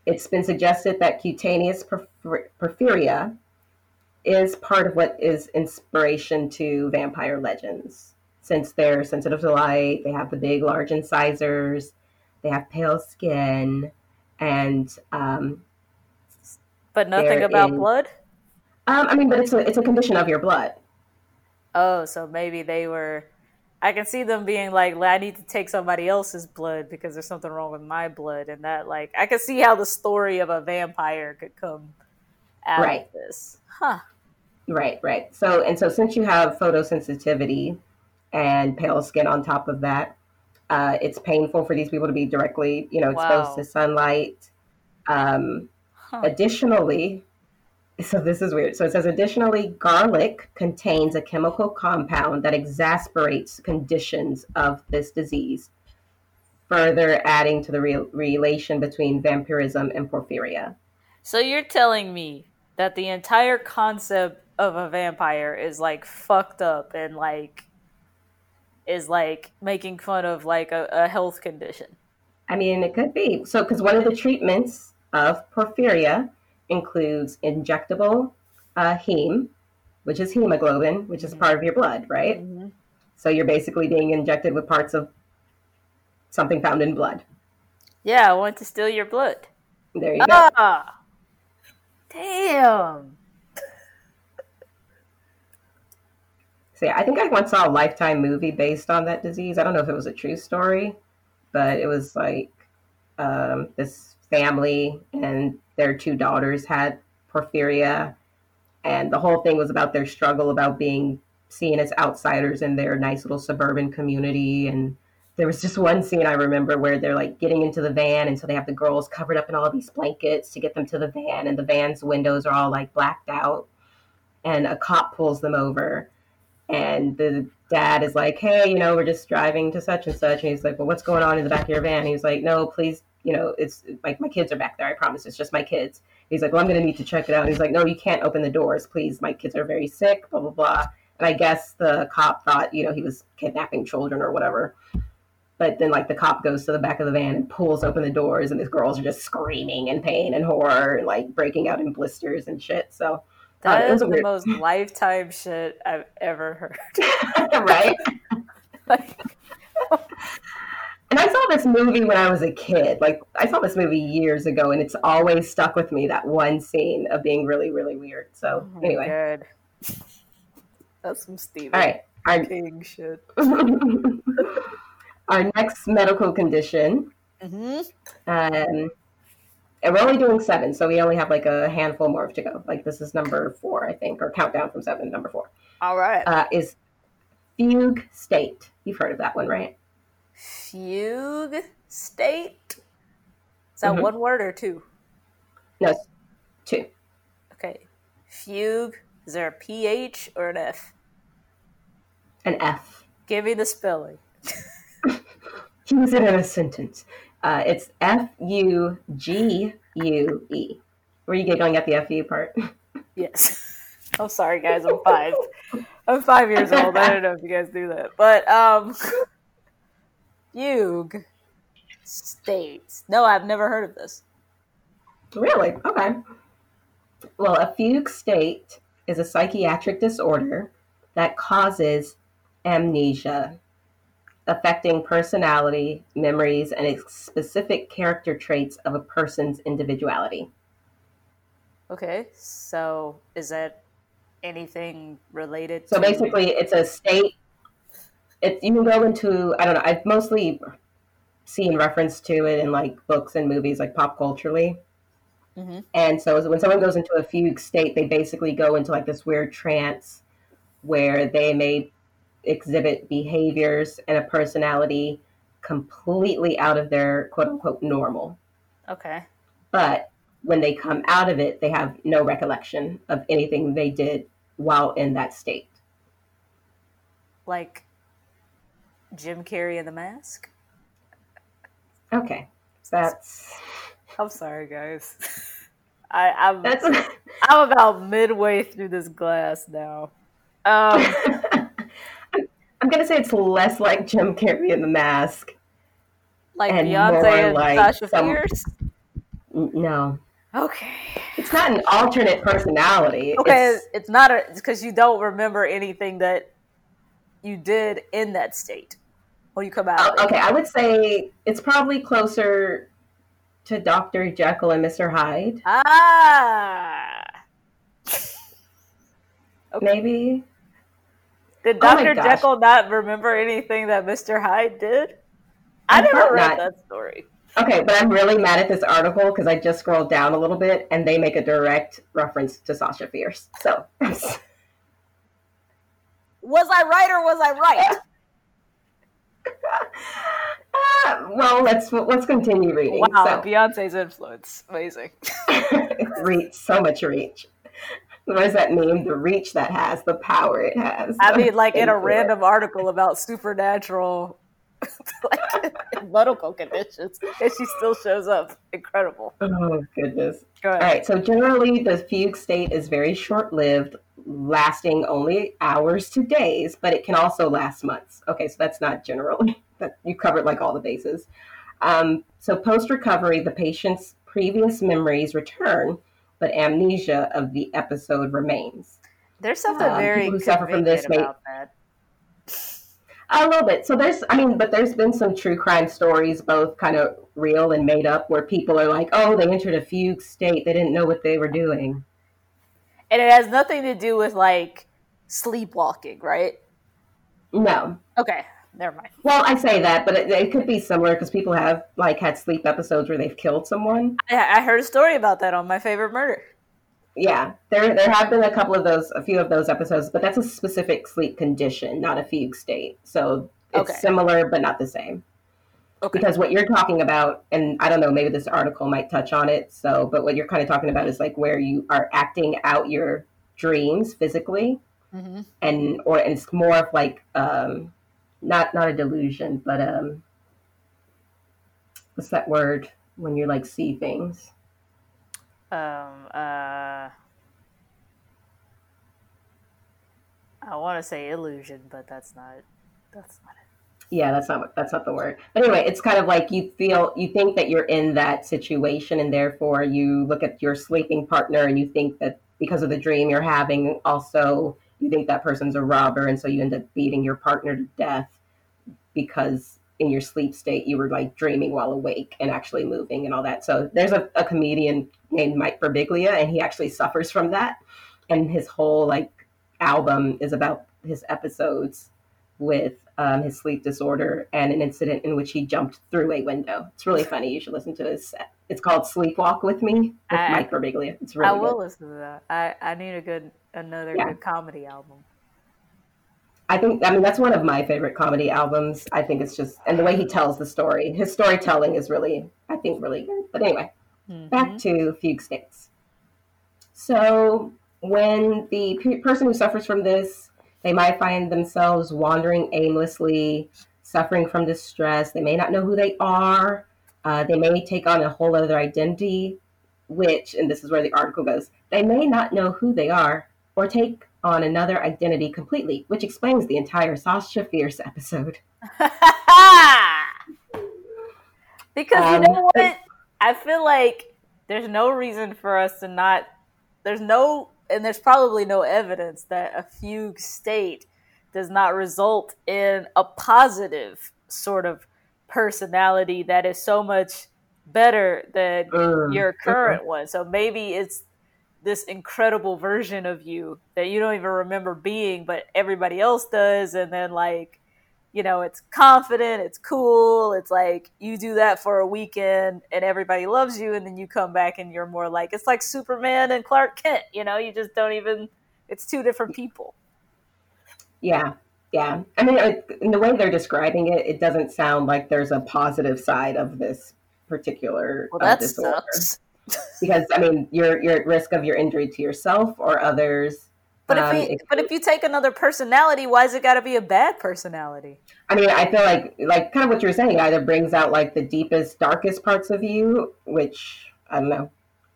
it's been suggested that cutaneous porphyr- porphyria is part of what is inspiration to vampire legends, since they're sensitive to light, they have the big, large incisors, they have pale skin, and um, But nothing about is- blood? Um, I mean, but it's a it's a condition of your blood. Oh, so maybe they were. I can see them being like, "I need to take somebody else's blood because there's something wrong with my blood," and that, like, I can see how the story of a vampire could come out Right. of this. Huh. Right, right. So and so since you have photosensitivity and pale skin on top of that, uh, it's painful for these people to be directly, you know, exposed Wow. to sunlight. Um, Huh. additionally, so this is weird. So it says additionally, garlic contains a chemical compound that exasperates conditions of this disease, further adding to the re- relation between vampirism and porphyria. So you're telling me that the entire concept of a vampire is like fucked up and like is like making fun of like a, a health condition. I mean, it could be. So, because one of the treatments of porphyria includes injectable uh, heme, which is hemoglobin, which is part of your blood, right? So, you're basically being injected with parts of something found in blood. Yeah, I want to steal your blood. There you go. Ah, damn. So, yeah, I think I once saw a Lifetime movie based on that disease. I don't know if it was a true story, but it was like um, this family and their two daughters had porphyria, and the whole thing was about their struggle about being seen as outsiders in their nice little suburban community. And there was just one scene I remember where they're like getting into the van, and so they have the girls covered up in all these blankets to get them to the van, and the van's windows are all like blacked out, and a cop pulls them over and the dad is like, "Hey, you know, we're just driving to such and such." And he's like, "Well, what's going on in the back of your van?" He's like, "No, please, you know, it's like my kids are back there. I promise, it's just my kids." He's like, "Well, I'm going to need to check it out." And he's like, "No, you can't open the doors, please. My kids are very sick." Blah blah blah. And I guess the cop thought, you know, he was kidnapping children or whatever. But then, like, the cop goes to the back of the van and pulls open the doors, and these girls are just screaming in pain and horror, and like breaking out in blisters and shit. So, uh, That it is was the weird- most lifetime shit I've ever heard. right? Like, And I saw this movie when I was a kid. Like I saw this movie years ago, and it's always stuck with me. That one scene of being really, really weird. So oh anyway, God. That's some Stephen All right. Our, King shit. our next medical condition, Mm-hmm. um, and we're only doing seven, so we only have like a handful more to go. Like this is number four, I think, or countdown from seven, number four, All right. uh, is fugue state. You've heard of that one, right? Fugue state. Is that Mhm. one word or two? No, two. Okay. Fugue. Is there a PH or an F? An F. Give me the spelling. Use it in a sentence. Uh, it's F U G U E. Were you giggling at the F U part? Yes. I'm sorry, guys. I'm five. I'm five years old. I don't know if you guys do that, but um, fugue states. No, I've never heard of this. Really? Okay. Well, a fugue state is a psychiatric disorder that causes amnesia, affecting personality, memories, and specific character traits of a person's individuality. Okay, so is that anything related? So to... basically, it's a state. It, you can go into, I don't know, I've mostly seen reference to it in like books and movies, like pop culturally. Mhm. And so when someone goes into a fugue state, they basically go into like this weird trance where they may exhibit behaviors and a personality completely out of their quote unquote normal. Okay. But when they come out of it, they have no recollection of anything they did while in that state. Like Jim Carrey in The Mask? Okay. That's I'm sorry, guys. I, I'm that's I'm about midway through this glass now. Um, I'm gonna say it's less like Jim Carrey in the mask. like And Beyonce and like Sasha some- Fierce. No, Okay. it's not an alternate personality. Okay, It's- it's, not a because you don't remember anything that you did in that state when you come out. oh, okay, I would say it's probably closer to Doctor Jekyll and Mister Hyde. Ah. Maybe. Did Oh Dr. gosh. Jekyll not remember anything that Mr. Hyde did? I I never read not. that story. Okay, but I'm really mad at this article because I just scrolled down a little bit and they make a direct reference to Sasha Fierce. So, Was I right or was I right? Well, let's let's continue reading. Wow, So- Beyonce's influence. Amazing. reach so much reach. What does that mean? The reach that has, the power it has. I mean, like in a random article about supernatural like medical conditions, and she still shows up. Incredible. Oh goodness! Go ahead. All right. So generally, the fugue state is very short-lived, lasting only hours to days, but it can also last months. Okay, so that's not generally. But you covered like all the bases. Um, so post-recovery, the patient's previous memories return, but amnesia of the episode remains. There's something Um, very people who suffer from this may- that. A little bit. So there's, I mean, but there's been some true crime stories, both kind of real and made up, where people are like, oh, they entered a fugue state. They didn't know what they were doing. And it has nothing to do with like sleepwalking, right? No. Okay, never mind. Well, I say that, but it, it could be similar because people have like had sleep episodes where they've killed someone. I, I heard a story about that on my favorite murder. Yeah, there there have been a couple of those, a few of those episodes, but that's a specific sleep condition, not a fugue state. So it's Okay. similar, but not the same. Okay. because what you're talking about and i don't know maybe this article might touch on it so but what you're kind of talking about is like where you are acting out your dreams physically hmm and or it's more of like um not not a delusion but um what's that word when you like see things Um. Uh. I want to say illusion, but that's not. That's not it. yeah that's not that's not the word but anyway it's kind of like you feel you think that you're in that situation and therefore you look at your sleeping partner and you think that because of the dream you're having also you think that person's a robber and so you end up beating your partner to death because in your sleep state you were like dreaming while awake and actually moving and all that so there's a, a comedian named mike birbiglia and he actually suffers from that and his whole like album is about his episodes with um, his sleep disorder and an incident in which he jumped through a window. It's really funny. You should listen to this. It's called Sleepwalk with Me with I- Mike Birbiglia. It's really I will good. listen to that. I, I need a good another Yeah. good comedy album. I think I mean that's one of my favorite comedy albums. I think it's just and the way he tells the story, his storytelling is really I think really good. But anyway, back Mhm. to fugue states. So when the pe- person who suffers from this, they might find themselves wandering aimlessly, suffering from distress. They may not know who they are. Uh, they may take on a whole other identity, which, and this is where the article goes, they may not know who they are or take on another identity completely, which explains the entire Sasha Fierce episode. because Um, you know what? I feel like there's no reason for us to not. There's no, and there's probably no evidence that a fugue state does not result in a positive sort of personality that is so much better than Mm. your current one. So maybe it's this incredible version of you that you don't even remember being, but everybody else does. And then, like, you know, it's confident, it's cool. It's like you do that for a weekend and everybody loves you. And then you come back and you're more like, it's like Superman and Clark Kent, you know, you just don't even, it's two different people. Yeah, yeah. I mean, it, in the way they're describing it, it doesn't sound like there's a positive side of this particular Well, uh, disorder. sucks. Because I mean, you're you're at risk of your injury to yourself or others. But Um, if, you, it- but if you take another personality, why is it got to be a bad personality? I mean, I feel like like kind of what you're saying either brings out like the deepest, darkest parts of you, which I don't know.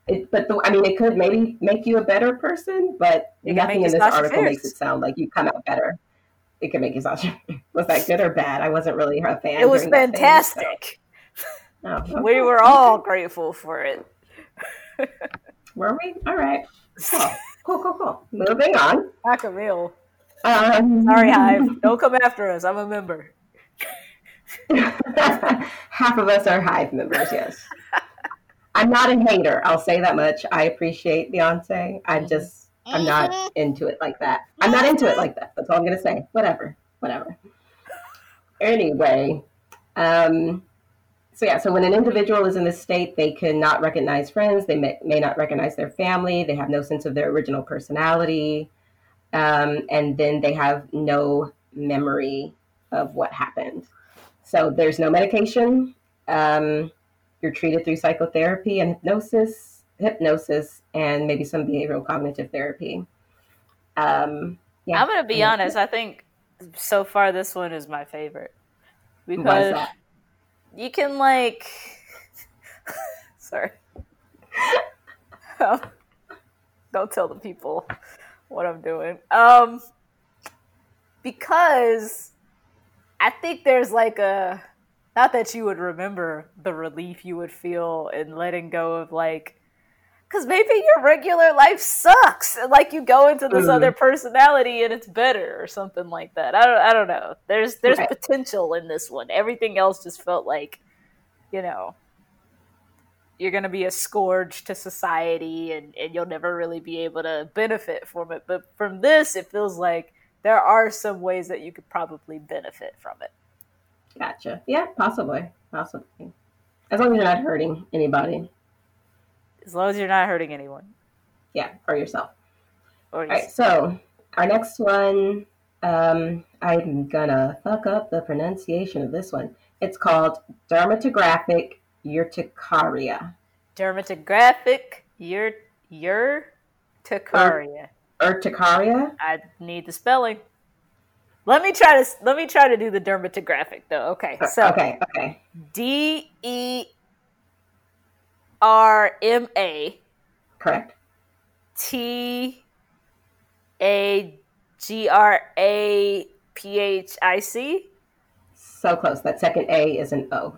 It, but the, I mean, it could maybe make you a better person, but It nothing in this article makes it sound like you come out better. It could make you Sasha. Was that good or bad? I wasn't really a fan. It was that phase, so- fantastic. Oh, We were all grateful for it. Were we? All right. Cool. Cool, cool, cool. Moving on. Like a meal. Um, Sorry, Hive. Don't come after us. I'm a member. Half of us are Hive members, yes. I'm not a hater. I'll say that much. I appreciate Beyonce. I'm just, I'm not into it like that. I'm not into it like that. That's all I'm going to say. Whatever. Whatever. Anyway, um, so yeah, so when an individual is in this state, they cannot recognize friends. They may, may not recognize their family. They have no sense of their original personality. Um, and then they have no memory of what happened. So there's no medication. Um, you're treated through psychotherapy and hypnosis, hypnosis, and maybe some behavioral cognitive therapy. Um, yeah, I'm gonna be honest. I think so far this one is my favorite because that? You can like. Sorry. Don't tell the people what I'm doing. Um, because I think there's like a not that you would remember the relief you would feel in letting go of like because maybe your regular life sucks and like you go into this Mm. other personality and it's better or something like that i don't, I don't know there's there's Right. potential in this one everything else just felt like you know you're going to be a scourge to society and, and you'll never really be able to benefit from it but from this it feels like there are some ways that you could probably benefit from it Gotcha. Yeah, possibly, possibly. As long as you're not hurting anybody. As long as you're not hurting anyone Yeah, or yourself. or All right, so our next one, um, I'm gonna fuck up the pronunciation of this one. It's called dermatographic urticaria. dermatographic your urticaria. Urticaria? I need the spelling. Let me try to let me try to do the dermatographic though. Okay, so Uh, okay, okay. D E R M A Correct. T A G R A P H I C So close. That second A is an O.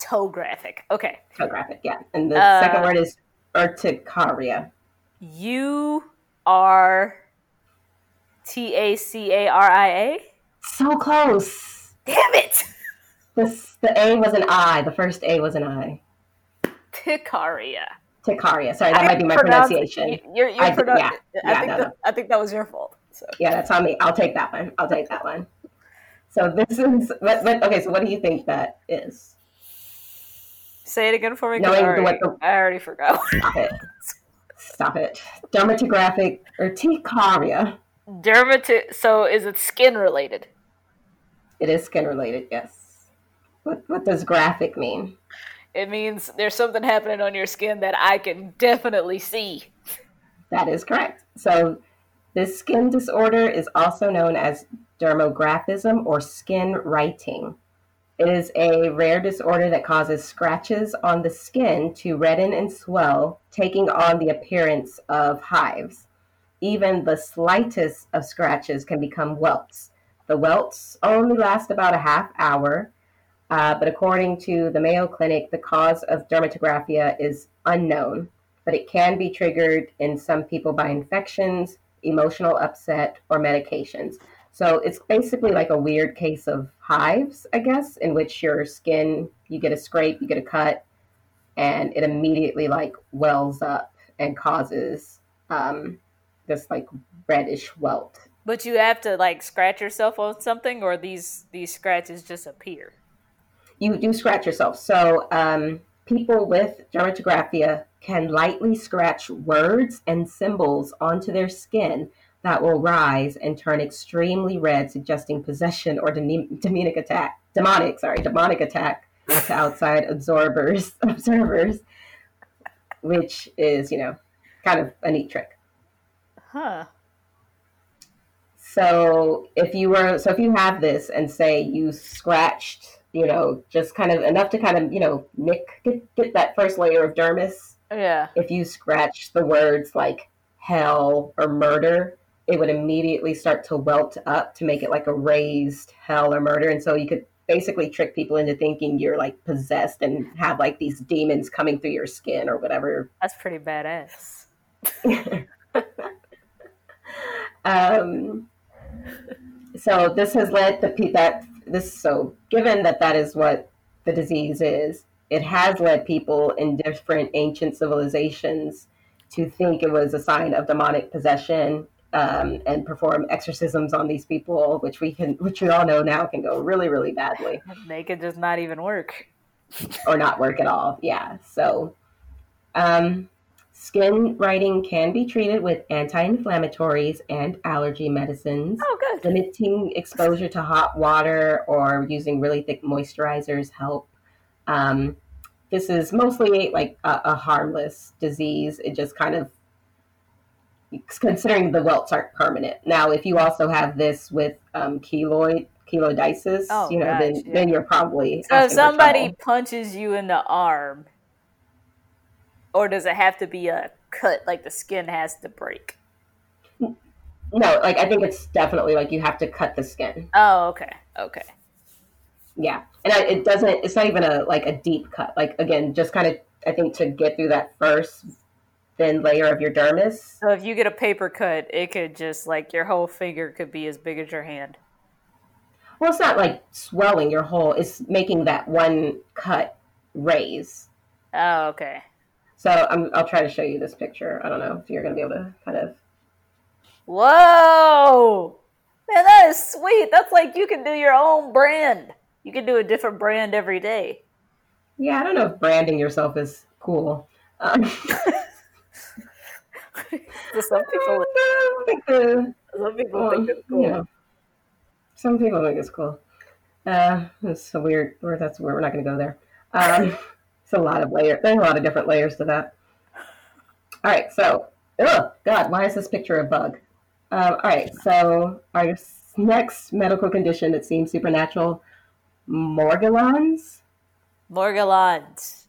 tographic. Okay, Tographic, yeah. And the Uh, second word is urticaria. U R T A C A R I A. So close. Damn it! This the A was an I. The first A was an I. Ticaria. Ticaria. Sorry, that might be my pronunciation. you- You're, you're I- yeah, I yeah, think no, that, I think that was your fault. So Yeah, that's on me. I'll take that one. I'll take that one. So this is what, what okay, so what do you think that is? say it again for me. Knowing I, already, what the- I already forgot. Stop it. Stop it. Dermatographic urticaria. Dermati- So is it skin related? It is skin related, yes. What what does graphic mean? It means there's something happening on your skin that I can definitely see. That is correct. So this skin disorder is also known as dermographism or skin writing. It is a rare disorder that causes scratches on the skin to redden and swell, taking on the appearance of hives. Even the slightest of scratches can become welts. The welts only last about a half hour, uh, but according to the Mayo Clinic, the cause of dermatographia is unknown, but it can be triggered in some people by infections, emotional upset, or medications. So it's basically like a weird case of hives, I guess, in which your skin, you get a scrape, you get a cut, and it immediately like wells up and causes um, this like reddish welt. But you have to like scratch yourself on something, or these these scratches just appear. You do scratch yourself. So um, people with dermatographia can lightly scratch words and symbols onto their skin that will rise and turn extremely red, suggesting possession or demonic attack. Demonic, sorry, demonic attack to outside absorbers, observers, which is you know kind of a neat trick. Huh. So if you were, so if you have this and say you scratched, you know, just kind of enough to kind of, you know, nick, get, get that first layer of dermis. Yeah. If you scratch the words like hell or murder, it would immediately start to welt up to make it like a raised hell or murder. And so you could basically trick people into thinking you're like possessed and have like these demons coming through your skin or whatever That's pretty badass. um, so this has led the, that this so given that that is what the disease is it has led people in different ancient civilizations to think it was a sign of demonic possession um, and perform exorcisms on these people which we can which we all know now can go really really badly They could just not even work. or not work at all. Yeah. So, um, skin writing can be treated with anti-inflammatories and allergy medicines. Oh, good. Limiting exposure to hot water or using really thick moisturizers help. Um, this is mostly like a, a harmless disease. It just kind of considering the welts aren't permanent. Now, if you also have this with um, keloid keloiditis, Oh, you know, gosh, then yeah. then you're probably So if somebody punches you in the arm, or does it have to be a cut? Like the skin has to break. No, like I think it's definitely like you have to cut the skin. Oh, okay, okay. Yeah, and I, it doesn't. It's not even a like a deep cut. Like again, just kind of I think to get through that first thin layer of your dermis. So if you get a paper cut, it could just like your whole finger could be as big as your hand. Well, it's not like swelling your whole. It's making that one cut raise. Oh, okay. So I'm, I'll try to show you this picture. I don't know if you're going to be able to kind of. Whoa! Man, that is sweet. That's like you can do your own brand. You can do a different brand every day. Yeah, I don't know if branding yourself is cool. Um, So some people, think the some people Well, think it's cool. you know, some people think it's cool. Uh, it's a weird, or that's where we're not going to go there. Um, it's a lot of layers. There's a lot of different layers to that. All right, so, oh God, why is this picture a bug? Um, all right, so our next medical condition that seems supernatural, Morgellons. Morgellons.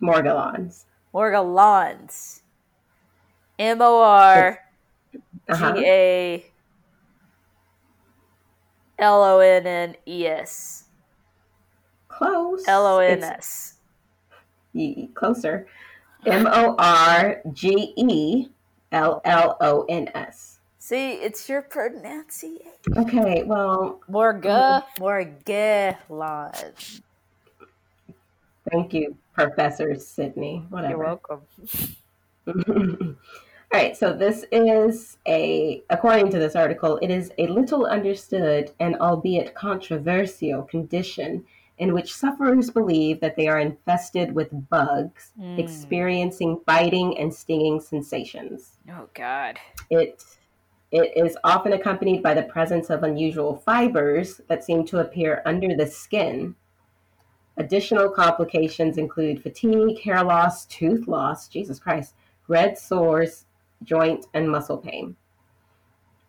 Morgellons. Morgellons. M O R G Uh-huh. A L O N N E S. Close. L O N S. Closer. M O R G E L L O N S. See, it's your pronunciation. Okay, well, Morga. Morgellons. thank you. Professor Sydney. Whatever. You're welcome. All right, so this is a, according to this article, it is a little understood and albeit controversial condition in which sufferers believe that they are infested with bugs, Mm. experiencing biting and stinging sensations. Oh God. It it is often accompanied by the presence of unusual fibers that seem to appear under the skin. Additional complications include fatigue, hair loss, tooth loss, Jesus Christ, red sores, joint and muscle pain.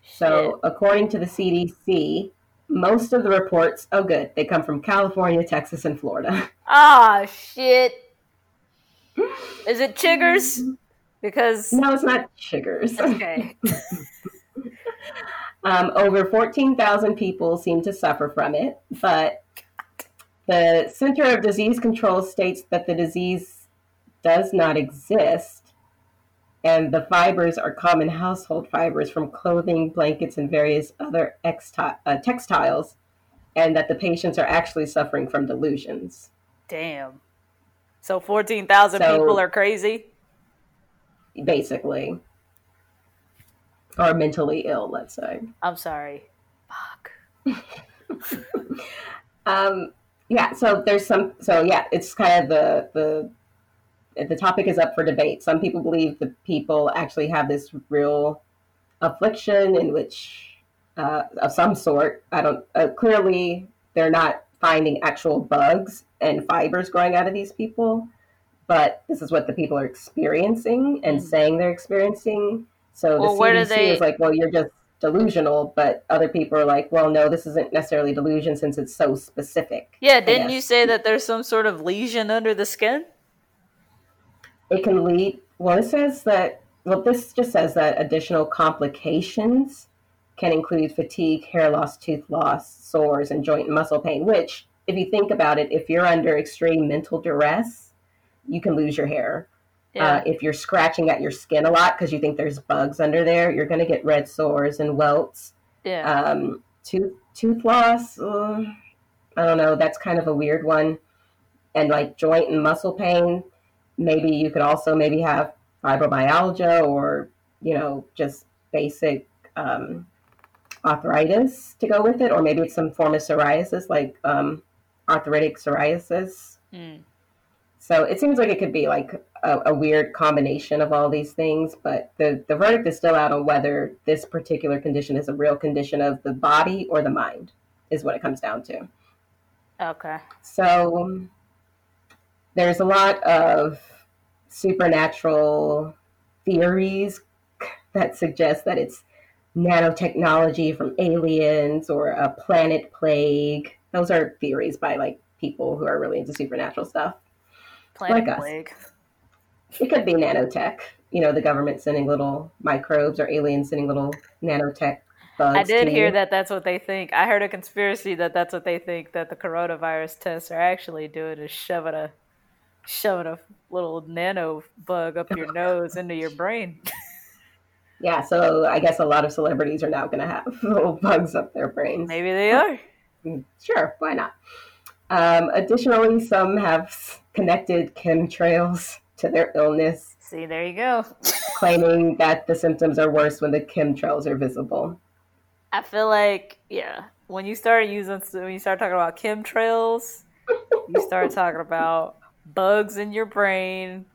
So, according to the CDC, most of the reports, oh good, they come from California, Texas, and Florida. Ah shit. Is it chiggers? Because No, it's not chiggers. okay. Um, over 14,000 people seem to suffer from it, but the Center of Disease Control states that the disease does not exist, and the fibers are common household fibers from clothing, blankets, and various other exti- uh, textiles, and that the patients are actually suffering from delusions. Damn. So fourteen thousand So- people are crazy. basically, or mentally ill, let's say. I'm sorry. Fuck. Um, yeah, so there's some, so yeah, it's kind of the the the topic is up for debate. Some people believe the people actually have this real affliction in which uh, of some sort. I don't uh, clearly they're not finding actual bugs and fibers growing out of these people, but this is what the people are experiencing and Mm. saying they're experiencing. So Well, the CDC they- is like, well, you're just delusional, but other people are like, well, no, this isn't necessarily delusion since it's so specific. Yeah, didn't you say that there's some sort of lesion under the skin? It can lead, well, it says that, well, this just says that additional complications can include fatigue, hair loss, tooth loss, sores, and joint and muscle pain, which, if you think about it, if you're under extreme mental duress, you can lose your hair. Uh, if you're scratching at your skin a lot because you think there's bugs under there, you're going to get red sores and welts. yeah. Um, tooth tooth loss, uh, I don't know. That's kind of a weird one. And like joint and muscle pain, maybe you could also maybe have fibromyalgia or you know just basic um, arthritis to go with it, or maybe it's some form of psoriasis like um, arthritic psoriasis. Mm. So it seems like it could be like a, a weird combination of all these things, but the, the verdict is still out on whether this particular condition is a real condition of the body or the mind, is what it comes down to. Okay. So there's a lot of supernatural theories that suggest that it's nanotechnology from aliens or a planet plague. Those are theories by like people who are really into supernatural stuff. Planet Like us. plague. It could be nanotech. You know, the government sending little microbes or aliens sending little nanotech bugs. I did hear you. that that's what they think. I heard a conspiracy that that's what they think that the coronavirus tests are actually doing is shoving a shoving a little nano bug up your nose into your brain. Yeah, so I guess a lot of celebrities are now going to have little bugs up their brains. Maybe they are. Sure, why not? Um, additionally, some have connected chemtrails to their illness, See, there you go. claiming that the symptoms are worse when the chemtrails are visible. I feel like yeah, when you start using when you start talking about chemtrails, you start talking about bugs in your brain.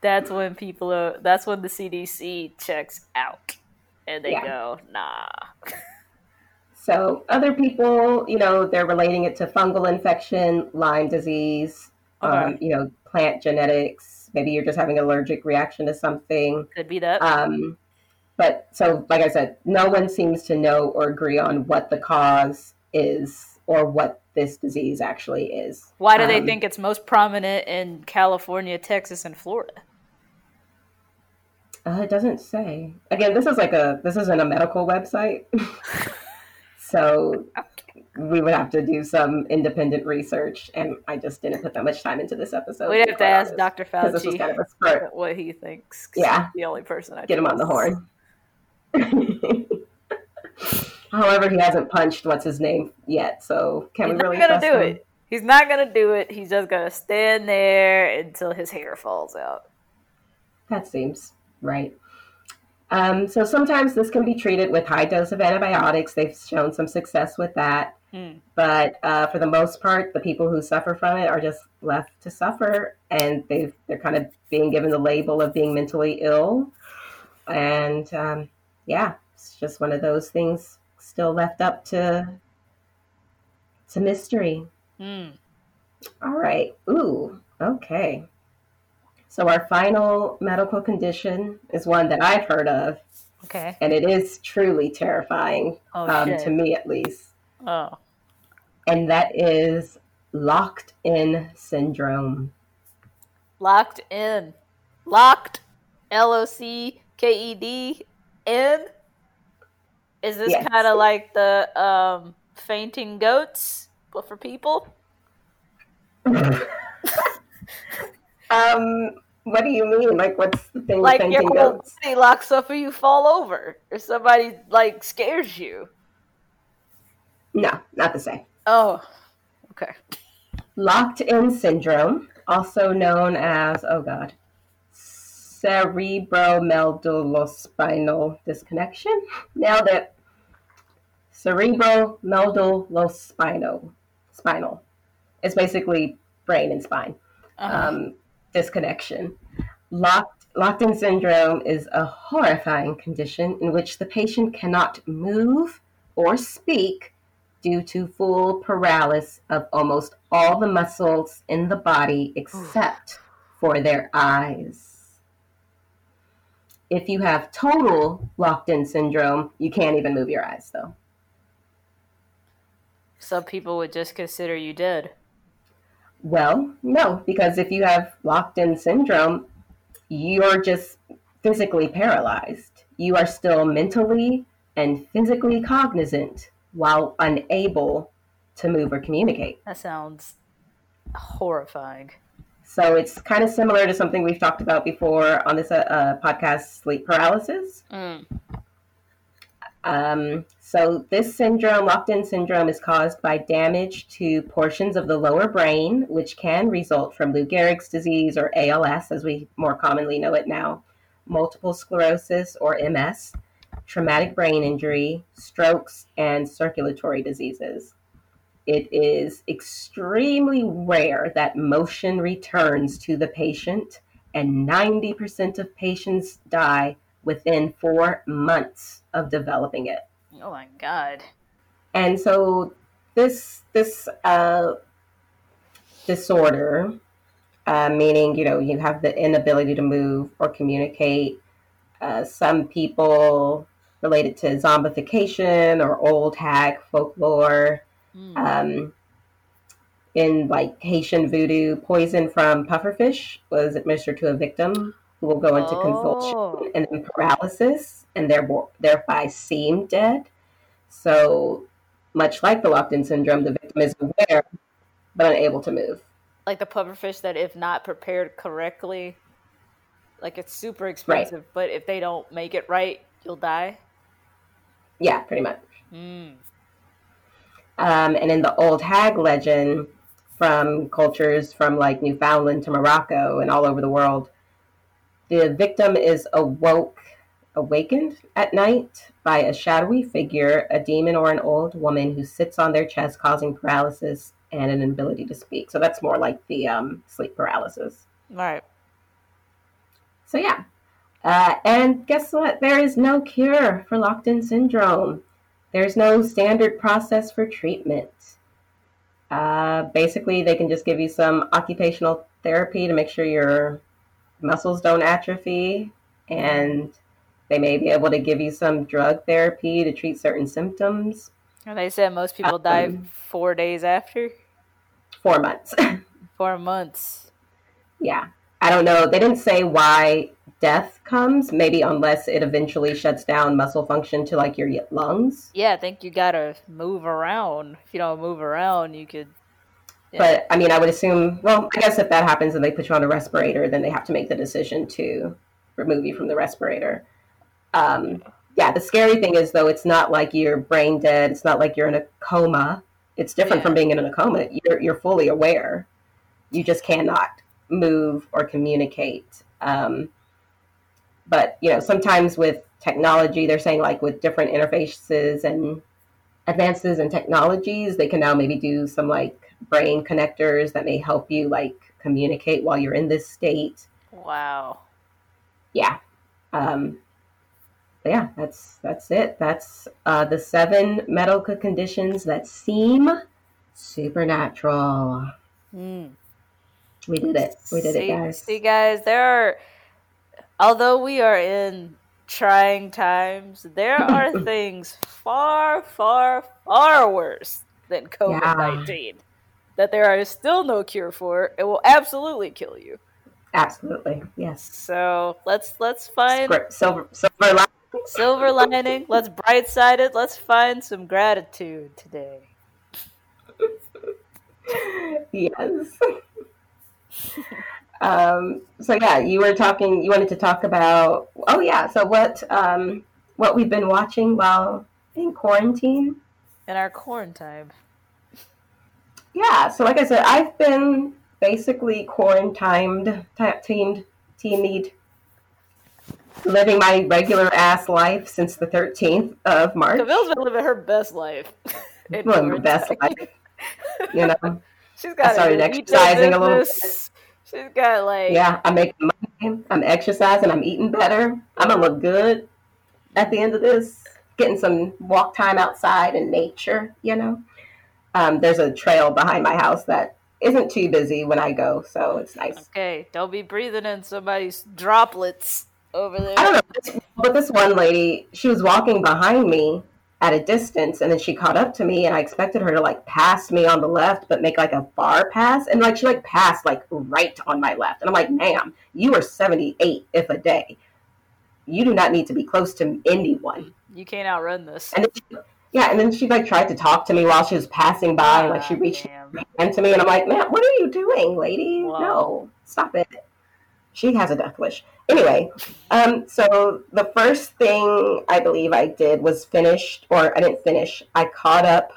That's when people are. That's when the CDC checks out, and they Yeah. go, "Nah." So, other people, you know, they're relating it to fungal infection, Lyme disease, um, you know, plant genetics. Maybe you're just having an allergic reaction to something. Could be that. Um, but so, like I said, no one seems to know or agree on what the cause is or what this disease actually is. Why do they um, think it's most prominent in California, Texas, and Florida? Uh, it doesn't say. Again, this is like a this isn't a medical website, so we would have to do some independent research, and I just didn't put that much time into this episode. We'd have to ask Dr. 'cause this was Fauci kind of a spurt. what he thinks. Yeah. the only person I Get him on the horn. However, he hasn't punched what's his name yet, so can He's we really gonna trust do him? it. He's not gonna do it. He's just gonna stand there until his hair falls out. That seems right. Um, so sometimes this can be treated with high dose of antibiotics. They've shown some success with that. Hmm. But uh, for the most part, the people who suffer from it are just left to suffer, and they they're kind of being given the label of being mentally ill. And um, yeah, it's just one of those things still left up to to mystery. Hmm. All right. Ooh. Okay. So our final medical condition is one that I've heard of, Okay. and it is truly terrifying, Oh um, to me at least. Oh. And that is locked in syndrome. Locked in. Locked. L O C K E D N. Is this Yes. kind of like the um, fainting goats, but for people? Um, what do you mean? Like, what's the thing Like your whole goats? body locks up and you fall over, or somebody like scares you. No, not the same. Oh, okay. Locked in syndrome, also known as, oh God, cerebromedullospinal disconnection. Nailed it. Cerebromedullospinal. Spinal. It's basically brain and spine. Uh-huh. um, disconnection. Locked, locked in syndrome is a horrifying condition in which the patient cannot move or speak due to full paralysis of almost all the muscles in the body except for their eyes. If you have total locked in syndrome, you can't even move your eyes though. Some people would just consider you dead. Well, no, because if you have locked in syndrome, you're just physically paralyzed. You are still mentally and physically cognizant while unable to move or communicate. That sounds horrifying. So it's kind of similar to something we've talked about before on this uh, uh, podcast sleep paralysis. Mm. Um, so this syndrome, locked-in syndrome, is caused by damage to portions of the lower brain, which can result from Lou Gehrig's disease or ALS, as we more commonly know it now, multiple sclerosis or MS, traumatic brain injury, strokes, and circulatory diseases. It is extremely rare that motion returns to the patient, and 90% of patients die within four months of developing it. Oh my god. And so this this uh, disorder, uh, meaning you know you have the inability to move or communicate. Uh, some people related to zombification or old hag folklore. Mm. Um, in like Haitian voodoo, poison from pufferfish was administered to a victim who will go into Oh. convulsion and then paralysis, and therefore thereby seem dead. So much like the locked-in syndrome, the victim is aware but unable to move. like the pufferfish that if not prepared correctly, like it's super expensive, but if they don't make it right, you'll die. Yeah, pretty much. Mm. Um, and in the old hag legend from cultures from like Newfoundland to Morocco and all over the world, the victim is awoke, awakened at night by a shadowy figure, a demon or an old woman who sits on their chest, causing paralysis and an inability to speak. So that's more like the um, sleep paralysis. Right. So yeah. Uh, and guess what? There is no cure for locked-in syndrome. There's no standard process for treatment. Uh, basically, they can just give you some occupational therapy to make sure your muscles don't atrophy, and they may be able to give you some drug therapy to treat certain symptoms. And they said most people die Um, four days after, Four months. four months. yeah. I don't know. They didn't say why death comes, maybe unless it eventually shuts down muscle function to like your lungs. Yeah, I think you gotta move around. If you don't move around, you could. Yeah. But I mean, I would assume, well, I guess if that happens and they put you on a respirator, then they have to make the decision to remove you from the respirator. Um, yeah, the scary thing is, though, it's not like you're brain dead. It's not like you're in a coma. It's different Yeah. from being in a coma. You're you're fully aware. You just cannot move or communicate. Um, but you know, sometimes with technology, they're saying like with different interfaces and advances in technologies, they can now maybe do some like brain connectors that may help you like communicate while you're in this state. Wow. Yeah. Um, yeah, that's that's it. That's uh, the seven medical conditions that seem supernatural. Mm. We did it. We did see, it, guys. See, guys, there are, although we are in trying times, there are things far, far, far worse than COVID 19 that there is still no cure for. It will absolutely kill you. Absolutely. Yes. So let's let's find silver, silver lining. silver lining. Let's bright side it. Let's find some gratitude today. yes. um, so yeah, you were talking. You wanted to talk about. Oh yeah. So what? Um, what we've been watching while in quarantine? In our quarantine. Yeah. So like I said, I've been basically quarantined, tamed, teamed, living my regular ass life since the thirteenth of March. Camille's been living her best life. in Living my best life. You know. She's got I started exercising a little bit. She's got like Yeah, I'm making money. I'm exercising. I'm eating better. I'm gonna look good at the end of this. Getting some walk time outside in nature. You know, um, there's a trail behind my house that isn't too busy when I go, so it's nice. Okay, don't be breathing in somebody's droplets over there. I don't know, but this one lady, she was walking behind me at a distance, and then she caught up to me, and I expected her to like pass me on the left, but make like a far pass, and like she like passed like right on my left, and I'm like, ma'am, you are 78 if a day. You do not need to be close to anyone. You can't outrun this. And she, yeah, and then she like tried to talk to me while she was passing by, and like she Ah, reached her hand to me, and I'm like, ma'am what are you doing, lady? Wow. No, stop it. She has a death wish. Anyway, um, so the first thing I believe I did was finished, or I didn't finish. I caught up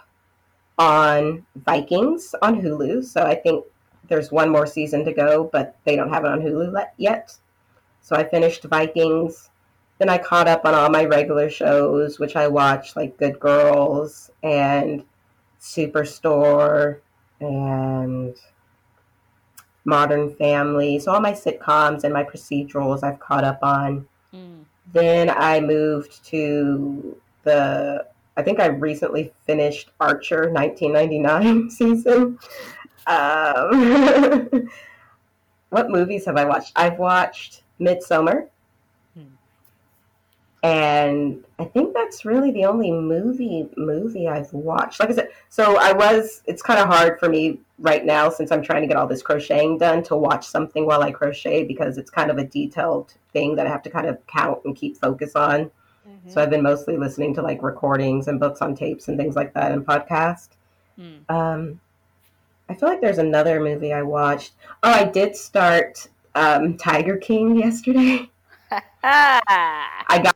on Vikings on Hulu. So I think there's one more season to go, but they don't have it on Hulu yet. So I finished Vikings. Then I caught up on all my regular shows, which I watched, like Good Girls and Superstore and Modern Family. So all my sitcoms and my procedurals I've caught up on. Mm. Then I moved to the. I think I recently finished Archer 1999 season. Um, what movies have I watched? I've watched Midsommar. And I think that's really the only movie movie I've watched. Like I said, so I was. It's kind of hard for me right now since I'm trying to get all this crocheting done to watch something while I crochet because it's kind of a detailed thing that I have to kind of count and keep focus on. Mhm. So I've been mostly listening to like recordings and books on tapes and things like that and podcast. Mm. Um, I feel like there's another movie I watched. Oh, I did start um, Tiger King yesterday. I got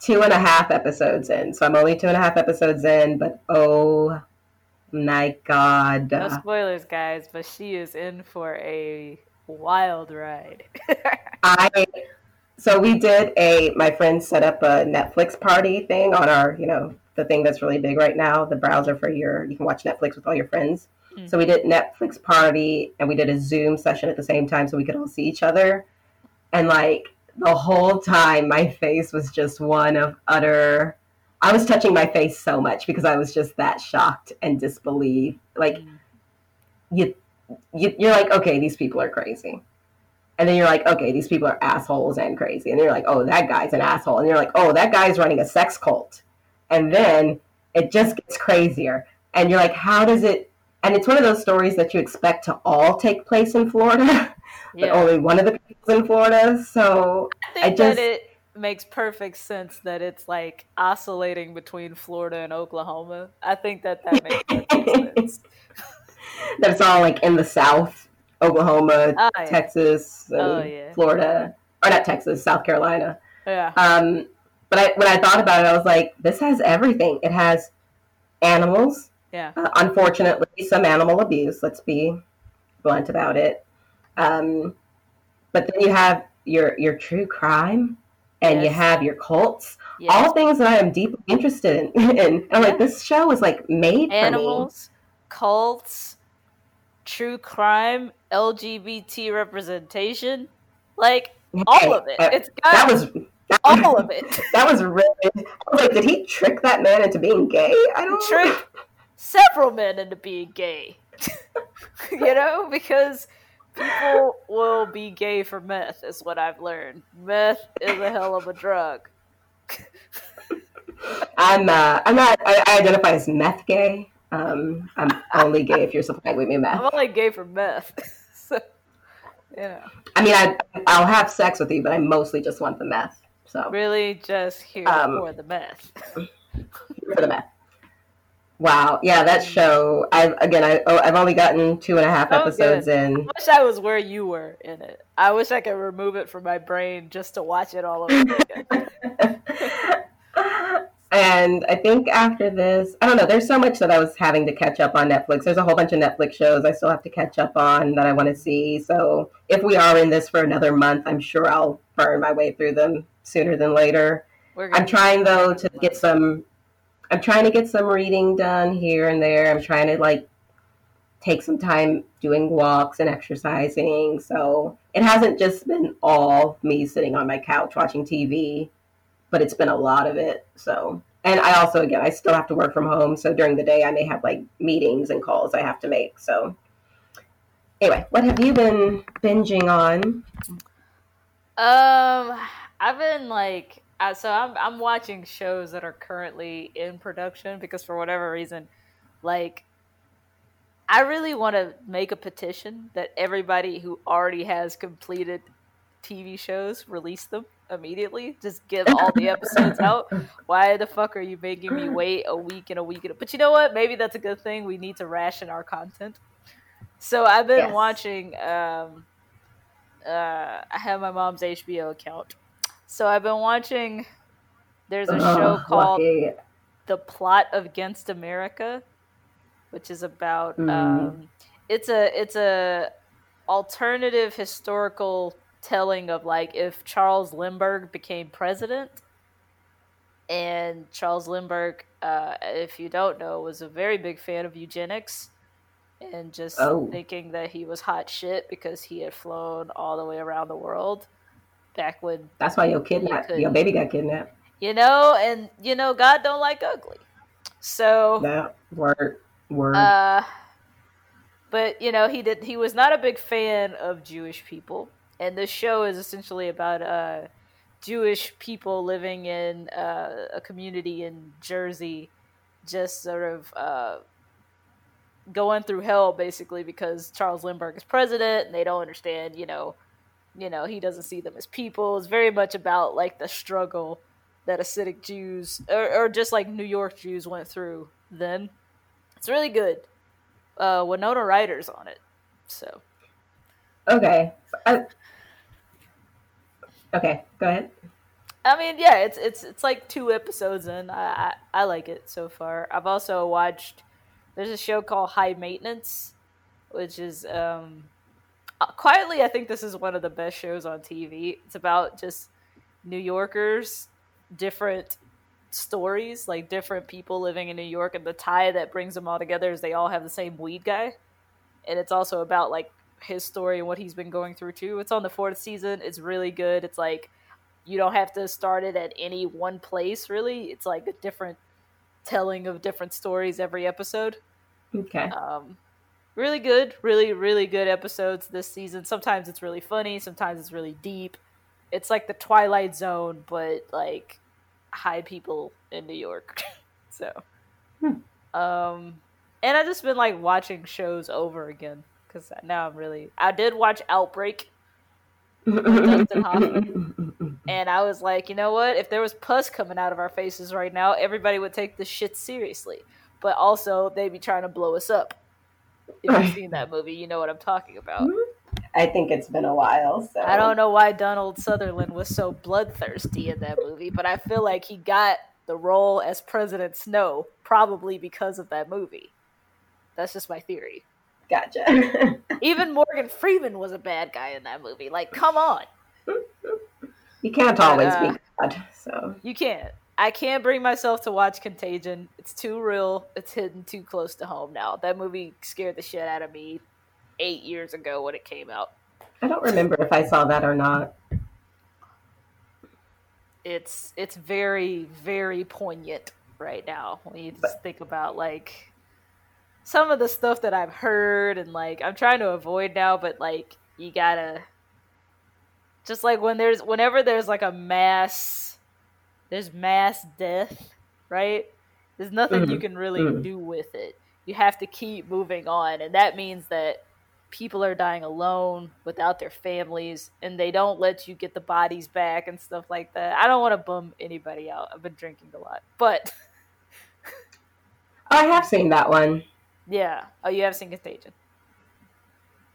two and a half episodes in, so I'm only two and a half episodes in. But oh my god, No spoilers, guys, but she is in for a wild ride. I so we did a my friend set up a Netflix party thing on our you know the thing that's really big right now the browser for your you can watch Netflix with all your friends. Mm. So we did Netflix party and we did a Zoom session at the same time so we could all see each other. And like the whole time my face was just one of utter I was touching my face so much because I was just that shocked and disbelief. Like Mm. you, you you're like, okay, these people are crazy. And then you're like, okay, these people are assholes and crazy. And you're like, oh, that guy's an asshole. And you're like, oh, that guy's running a sex cult. And then it just gets crazier. And you're like, how does it? And it's one of those stories that you expect to all take place in Florida, but only one of the people's in Florida. So I think I just- that it makes perfect sense that it's like oscillating between Florida and Oklahoma. I think that that makes sense. that it's all like in the South, Oklahoma, Oh, yeah. Texas, Oh, yeah. Florida, or not Texas, South Carolina. Yeah. Um, but I, when I thought about it, I was like, this has everything. It has animals, Yeah. Uh, unfortunately, some animal abuse. Let's be blunt about it. Um, but then you have your your true crime, and you have your cults. Yeah. All things that I am deeply interested in. and I'm like, this show is like made for Animals, cults, true crime, LGBT representation, like me. all of it. uh, It's got that was that, all of it. That was really. I was like, did he trick that man into being gay? I don't trick several men into being gay. you know, because people will be gay for meth, is what I've learned. Meth is a hell of a drug. I'm uh, I'm not. I, I identify as meth gay. Um, I'm only gay if you're supplying with me meth. I'm only gay for meth. so, yeah. I mean, I I'll have sex with you, but I mostly just want the meth. So really just here Um, for the meth. for the meth. Wow. Yeah, that show. I've again. I oh, I've only gotten two and a half Oh, episodes I in. I wish I was where you were in it. I wish I could remove it from my brain just to watch it all over again. and I think after this, I don't know. There's so much that I was having to catch up on Netflix. There's a whole bunch of Netflix shows I still have to catch up on that I want to see. So if we are in this for another month, I'm sure I'll burn my way through them sooner than later. I'm trying though to get some. I'm trying to get some reading done here and there. I'm trying to like take some time doing walks and exercising. So it hasn't just been all me sitting on my couch watching TV, but it's been a lot of it. So and I also again I still have to work from home. So during the day I may have like meetings and calls I have to make. So anyway, what have you been binging on? Um, I've been like, uh, so I'm I'm watching shows that are currently in production because for whatever reason, like, I really want to make a petition that everybody who already has completed TV shows release them immediately. Just give all the episodes out. Why the fuck are you making me wait a week and a week? And a... But you know what? Maybe that's a good thing. We need to ration our content. So I've been Yes. watching. Um, uh, I have my mom's HBO account, so I've been watching. There's a show called lucky. The Plot Against America, which is about. Mm. Um, it's a it's a alternative historical telling of like if Charles Lindbergh became president. And Charles Lindbergh, uh, if you don't know, was a very big fan of eugenics and just Oh. thinking that he was hot shit because he had flown all the way around the world back when That's why your kidnapped your baby got kidnapped. you know and you know god don't like ugly so That word word. uh but you know he did he was not a big fan of jewish people and this show is essentially about uh jewish people living in uh, a community in jersey just sort of uh going through hell basically because charles lindbergh is president and they don't understand you know you know he doesn't see them as people it's very much about like the struggle that hasidic jews or, or just like new york jews went through then it's really good uh winona ryder's on it so okay. I, okay, go ahead. I mean, yeah, it's it's it's like two episodes in. I, I I like it so far. I've also watched. There's a show called High Maintenance, which is um, quietly. I think this is one of the best shows on TV. It's about just New Yorkers, different stories, like different people living in New York, and the tie that brings them all together is they all have the same weed guy, and it's also about like his story and what he's been going through too. It's on the fourth season. It's really good. It's like you don't have to start it at any one place really it's like a different telling of different stories every episode Okay. um really good really really good episodes this season sometimes it's really funny sometimes it's really deep it's like the twilight zone but like high people in new york so um and I've just been like watching shows over again because now i'm really i did watch outbreak Dustin Hoffman. And I was like, you know what? If there was pus coming out of our faces right now, everybody would take this shit seriously. But also, they'd be trying to blow us up. If you've seen that movie, you know what I'm talking about. I think it's been a while. So I don't know why Donald Sutherland was so bloodthirsty in that movie, but I feel like he got the role as President Snow probably because of that movie. That's just my theory. Gotcha. Even Morgan Freeman was a bad guy in that movie. Like, come on. you can't always uh, be God. So You can't. I can't bring myself to watch Contagion. It's too real. It's hidden too close to home now. That movie scared the shit out of me eight years ago when it came out. I don't remember if I saw that or not. It's it's very very poignant right now when you just think about like some of the stuff that I've heard and like I'm trying to avoid now, but like you gotta just like when there's whenever there's like a mass there's mass death, right? There's nothing you Mhm, can really mhm. do with it. You have to keep moving on, and that means that people are dying alone without their families, and they don't let you get the bodies back and stuff like that. I don't want to bum anybody out. I've been drinking a lot, but Oh, I have seen that one. yeah. Oh, you have seen Contagion?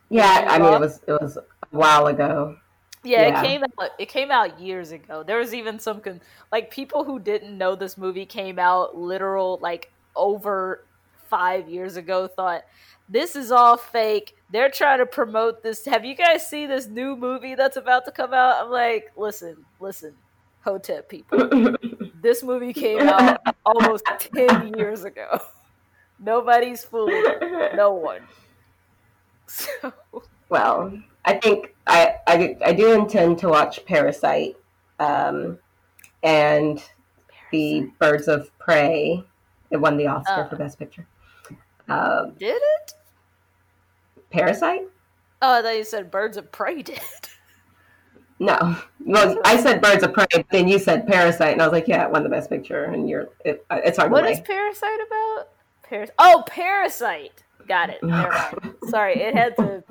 Yeah, you I mean it was it was a while ago. Yeah, Yeah. it came out. It came out years ago. There was even some con- like people who didn't know this movie came out literal like over five years ago. Thought this is all fake. They're trying to promote this. Have you guys seen this new movie that's about to come out? I'm like, listen, listen, Hotep people. This movie came out almost ten years ago. Nobody's fooling no one. So well, I think I, I I do intend to watch Parasite, um, and the Birds of Prey. It won the Oscar Uh. for Best Picture. Um, did it? Parasite? Oh, I thought you said Birds of Prey did. No. Well, I said Birds of Prey, but then you said Parasite, and I was like, yeah, it won the Best Picture, and you're it, it's hard What is. Parasite about? Paras- oh, Parasite. Got it. Oh, Sorry, it had to.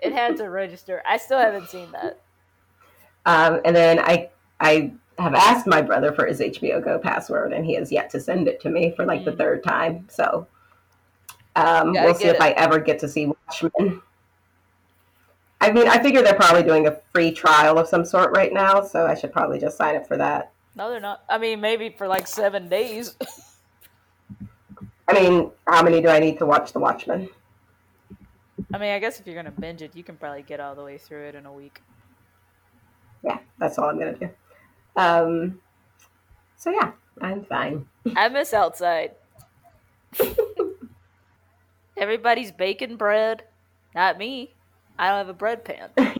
It had to register. I still haven't seen that. Um, and then I I have asked my brother for his HBO Go password, and he has yet to send it to me for like the Mm. third time. So um, we'll see if I ever get to see Watchmen. I mean, I figure they're probably doing a free trial of some sort right now, so I should probably just sign up for that. No, they're not. I mean, maybe for like seven days. I mean, how many do I need to watch The Watchmen? I mean, I guess if you're gonna binge it, you can probably get all the way through it in a week. Yeah, that's all I'm gonna do. Um, so yeah, I'm fine. I miss outside. Everybody's baking bread. Not me. I don't have a bread pan.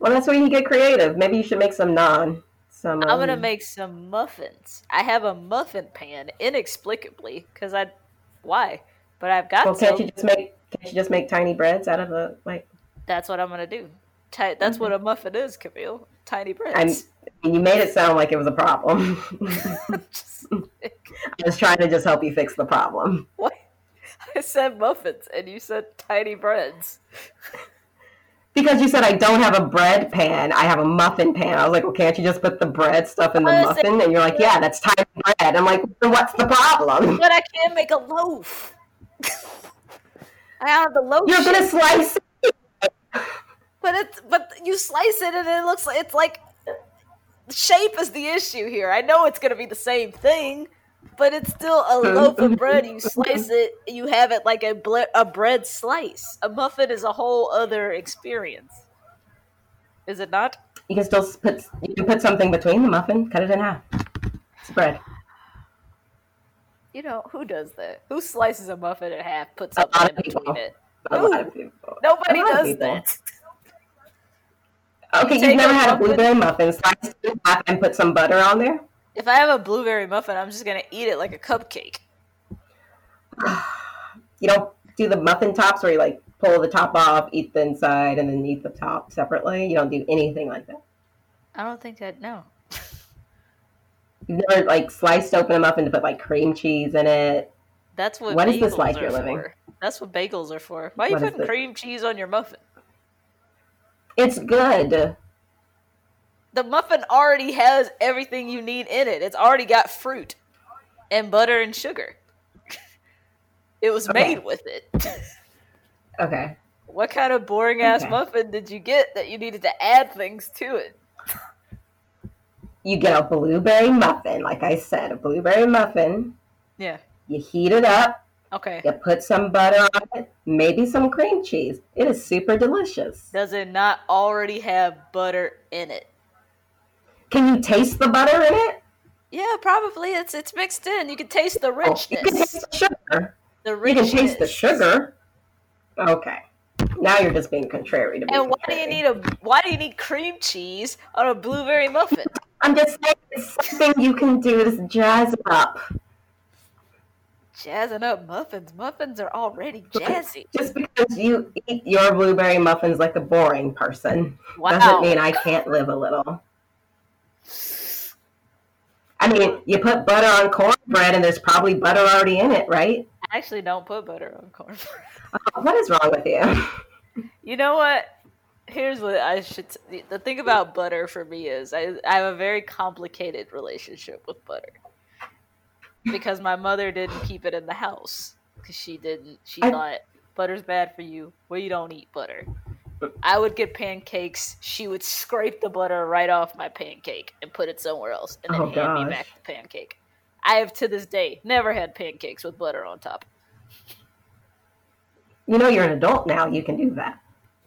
Well, that's when you get creative. Maybe you should make some naan. Some. I'm gonna um, make some muffins. I have a muffin pan inexplicably because I, why? But I've got Well, can't you just make can't you just make tiny breads out of a like? That's what I'm gonna do. Ti- that's what a muffin is, Camille. Tiny I'm, breads. you made it sound like it was a problem. Just- I was trying to just help you fix the problem what? I said muffins, and you said tiny breads. because you said I don't have a bread pan. I have a muffin pan. I was like, well, can't you just put the bread stuff in the muffin? And you're like, yeah, that's tiny bread. I'm like, what's the problem? But I can't make a loaf. I have the loaf. You're gonna slice. it. But it's but you slice it and it looks like it's like shape is the issue here. I know it's gonna be the same thing, but it's still a loaf of bread. You slice it, you have it like a ble- a bread slice. A muffin is a whole other experience. Is it not? You can still put you can put something between the muffin. Cut it in half. It's bread. You know who does that? Who slices a muffin in half, puts A something in between people. it? A lot of people. Nobody does that. Okay, You you've never had a blueberry muffin sliced it in half and put some butter on there? If I have a blueberry muffin, I'm just gonna eat it like a cupcake. You don't do the muffin tops where you like pull the top off, eat the inside, and then eat the top separately. You don't do anything like that. I don't think that. No. Like sliced open them up and put like cream cheese in it. That's what. What is bagels this are you're living? For. That's what bagels are for. Why are you What putting cream cheese on your muffin? It's good. The muffin already has everything you need in it. It's already got fruit and butter and sugar. it was Okay. made with it. Okay. what kind of boring ass Okay. muffin did you get that you needed to add things to it? You get a blueberry muffin, like I said, a blueberry muffin. Yeah. You heat it up. Okay. You put some butter on it, maybe some cream cheese. It is super delicious. Does it not already have butter in it? Can you taste the butter in it? Yeah, probably. It's it's mixed in. You can taste the Oh, you can richness. taste the sugar. The richness. You can taste the sugar. Okay. Now you're just being contrary to me. And why do you need a why do you need cream cheese on a blueberry muffin? I'm just saying it's something you can do is jazz it up. Jazzing up muffins. Muffins are already jazzy. Just because you eat your blueberry muffins like a boring person Wow. doesn't mean I can't live a little. I mean, you put butter on cornbread and there's probably butter already in it, right? I actually don't put butter on cornbread. Oh, what is wrong with you? You know what? Here's what I should. T- the thing about butter for me is I, I have a very complicated relationship with butter because my mother didn't keep it in the house because she didn't. She I- thought butter's bad for you. Well, you don't eat butter. I would get pancakes. She would scrape the butter right off my pancake and put it somewhere else, and then Oh, hand me back the pancake. I have to this day never had pancakes with butter on top. You know you're an adult now, you can do that.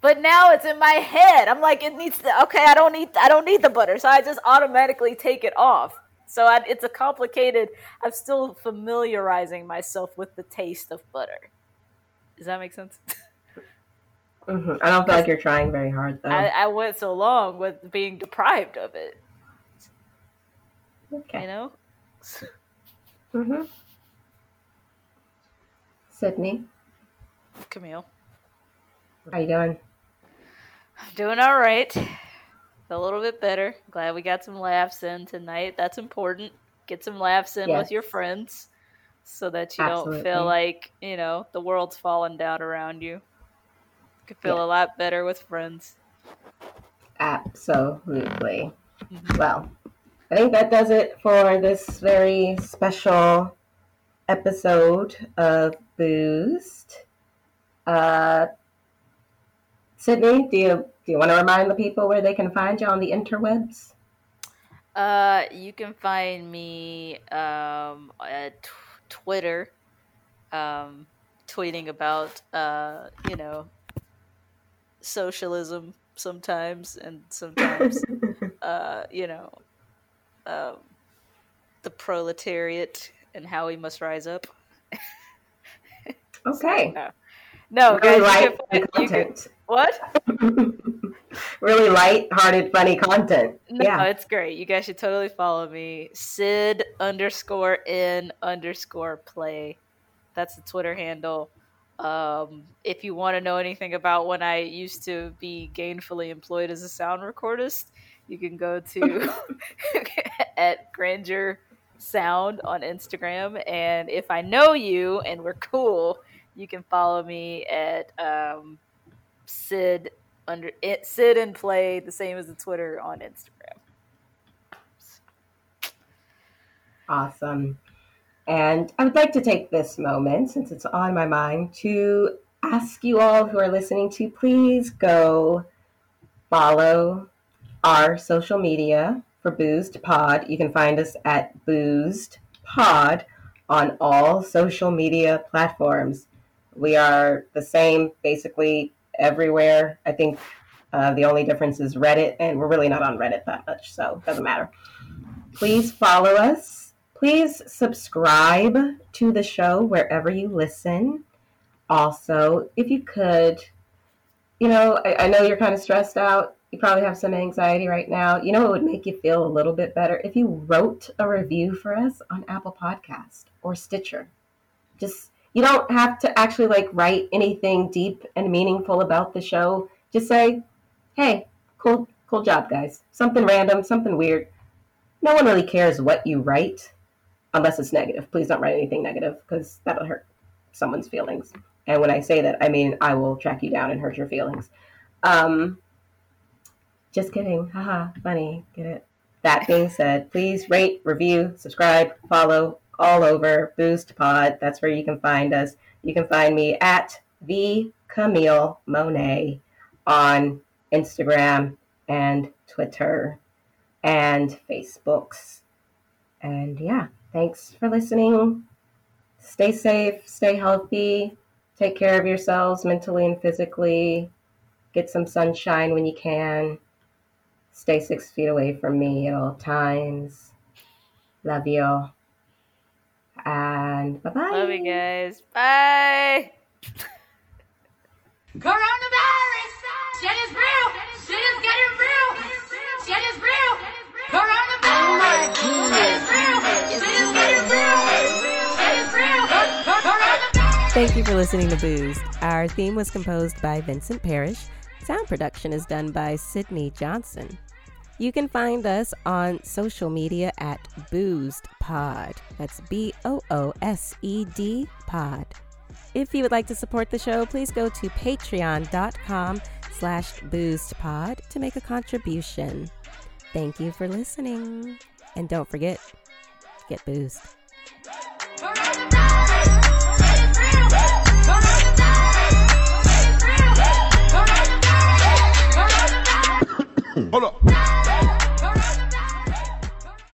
But now it's in my head. I'm like, it needs to. Okay, I don't need. I don't need the butter, so I just automatically take it off. So I, it's a complicated. I'm still familiarizing myself with the taste of butter. Does that make sense? hmm I don't feel like you're trying very hard, though. I, I went so long with being deprived of it. Okay. You know. hmm Sydney, Camille, how you doing? I'm doing all right. A little bit better. Glad we got some laughs in tonight. That's important. Get some laughs in Yes. with your friends so that you don't feel like, you know, the world's falling down around you. You can feel Yeah. a lot better with friends. Absolutely. Mhm. Well, I think that does it for this very special episode of Boozed. Uh, Sydney, do you do you want to remind the people where they can find you on the interwebs? Uh, you can find me um, at t- Twitter, um, tweeting about uh, you know socialism sometimes, and sometimes uh, you know um, the proletariat and how we must rise up. Okay. No, no really guys, you light can you can, content. what? really light-hearted, funny content. No, yeah. it's great. You guys should totally follow me. Sid underscore in underscore play. That's the Twitter handle. Um, if you want to know anything about when I used to be gainfully employed as a sound recordist, you can go to at Grandeur Sound on Instagram. And if I know you and we're cool, you can follow me at um, Sid under it, Sid and Play, the same as the Twitter on Instagram. Awesome. And I would like to take this moment, since it's on my mind, to ask you all who are listening to please go follow our social media for Boozed Pod. You can find us at Boozed Pod on all social media platforms. We are the same basically everywhere. I think uh, the only difference is Reddit, and we're really not on Reddit that much, so it doesn't matter. Please follow us. Please subscribe to the show wherever you listen. Also, if you could, you know, I, I know you're kind of stressed out. You probably have some anxiety right now. You know, it would make you feel a little bit better if you wrote a review for us on Apple Podcast or Stitcher. Just you don't have to actually like write anything deep and meaningful about the show. Just say, "Hey, cool, cool job, guys." Something random, something weird. No one really cares what you write, unless it's negative. Please don't write anything negative because that'll hurt someone's feelings. And when I say that, I mean I will track you down and hurt your feelings. Um, just kidding. Haha, funny. Get it? That being said, please rate, review, subscribe, follow all over Boozed Pod. That's where you can find us. You can find me at the Camille Monet on Instagram and Twitter and Facebooks. And yeah, thanks for listening. stay safe, stay healthy, take care of yourselves mentally and physically. Get some sunshine when you can. Stay six feet away from me at all times. Love you. And bye bye. Love you guys. Bye. Coronavirus! Shit is real! Shit is getting real! Shit is real! Coronavirus! Shit is real! Shit is getting real! Shit is real! Coronavirus! Thank you for listening to Booze. Our theme was composed by Vincent Parrish. Sound production is done by Sydney Johnson. You can find us on social media at Boozed Pod. That's B O O S E D Pod. If you would like to support the show, please go to patreon.com slash boozedpod to make a contribution. Thank you for listening. And don't forget, get boozed. Hold up.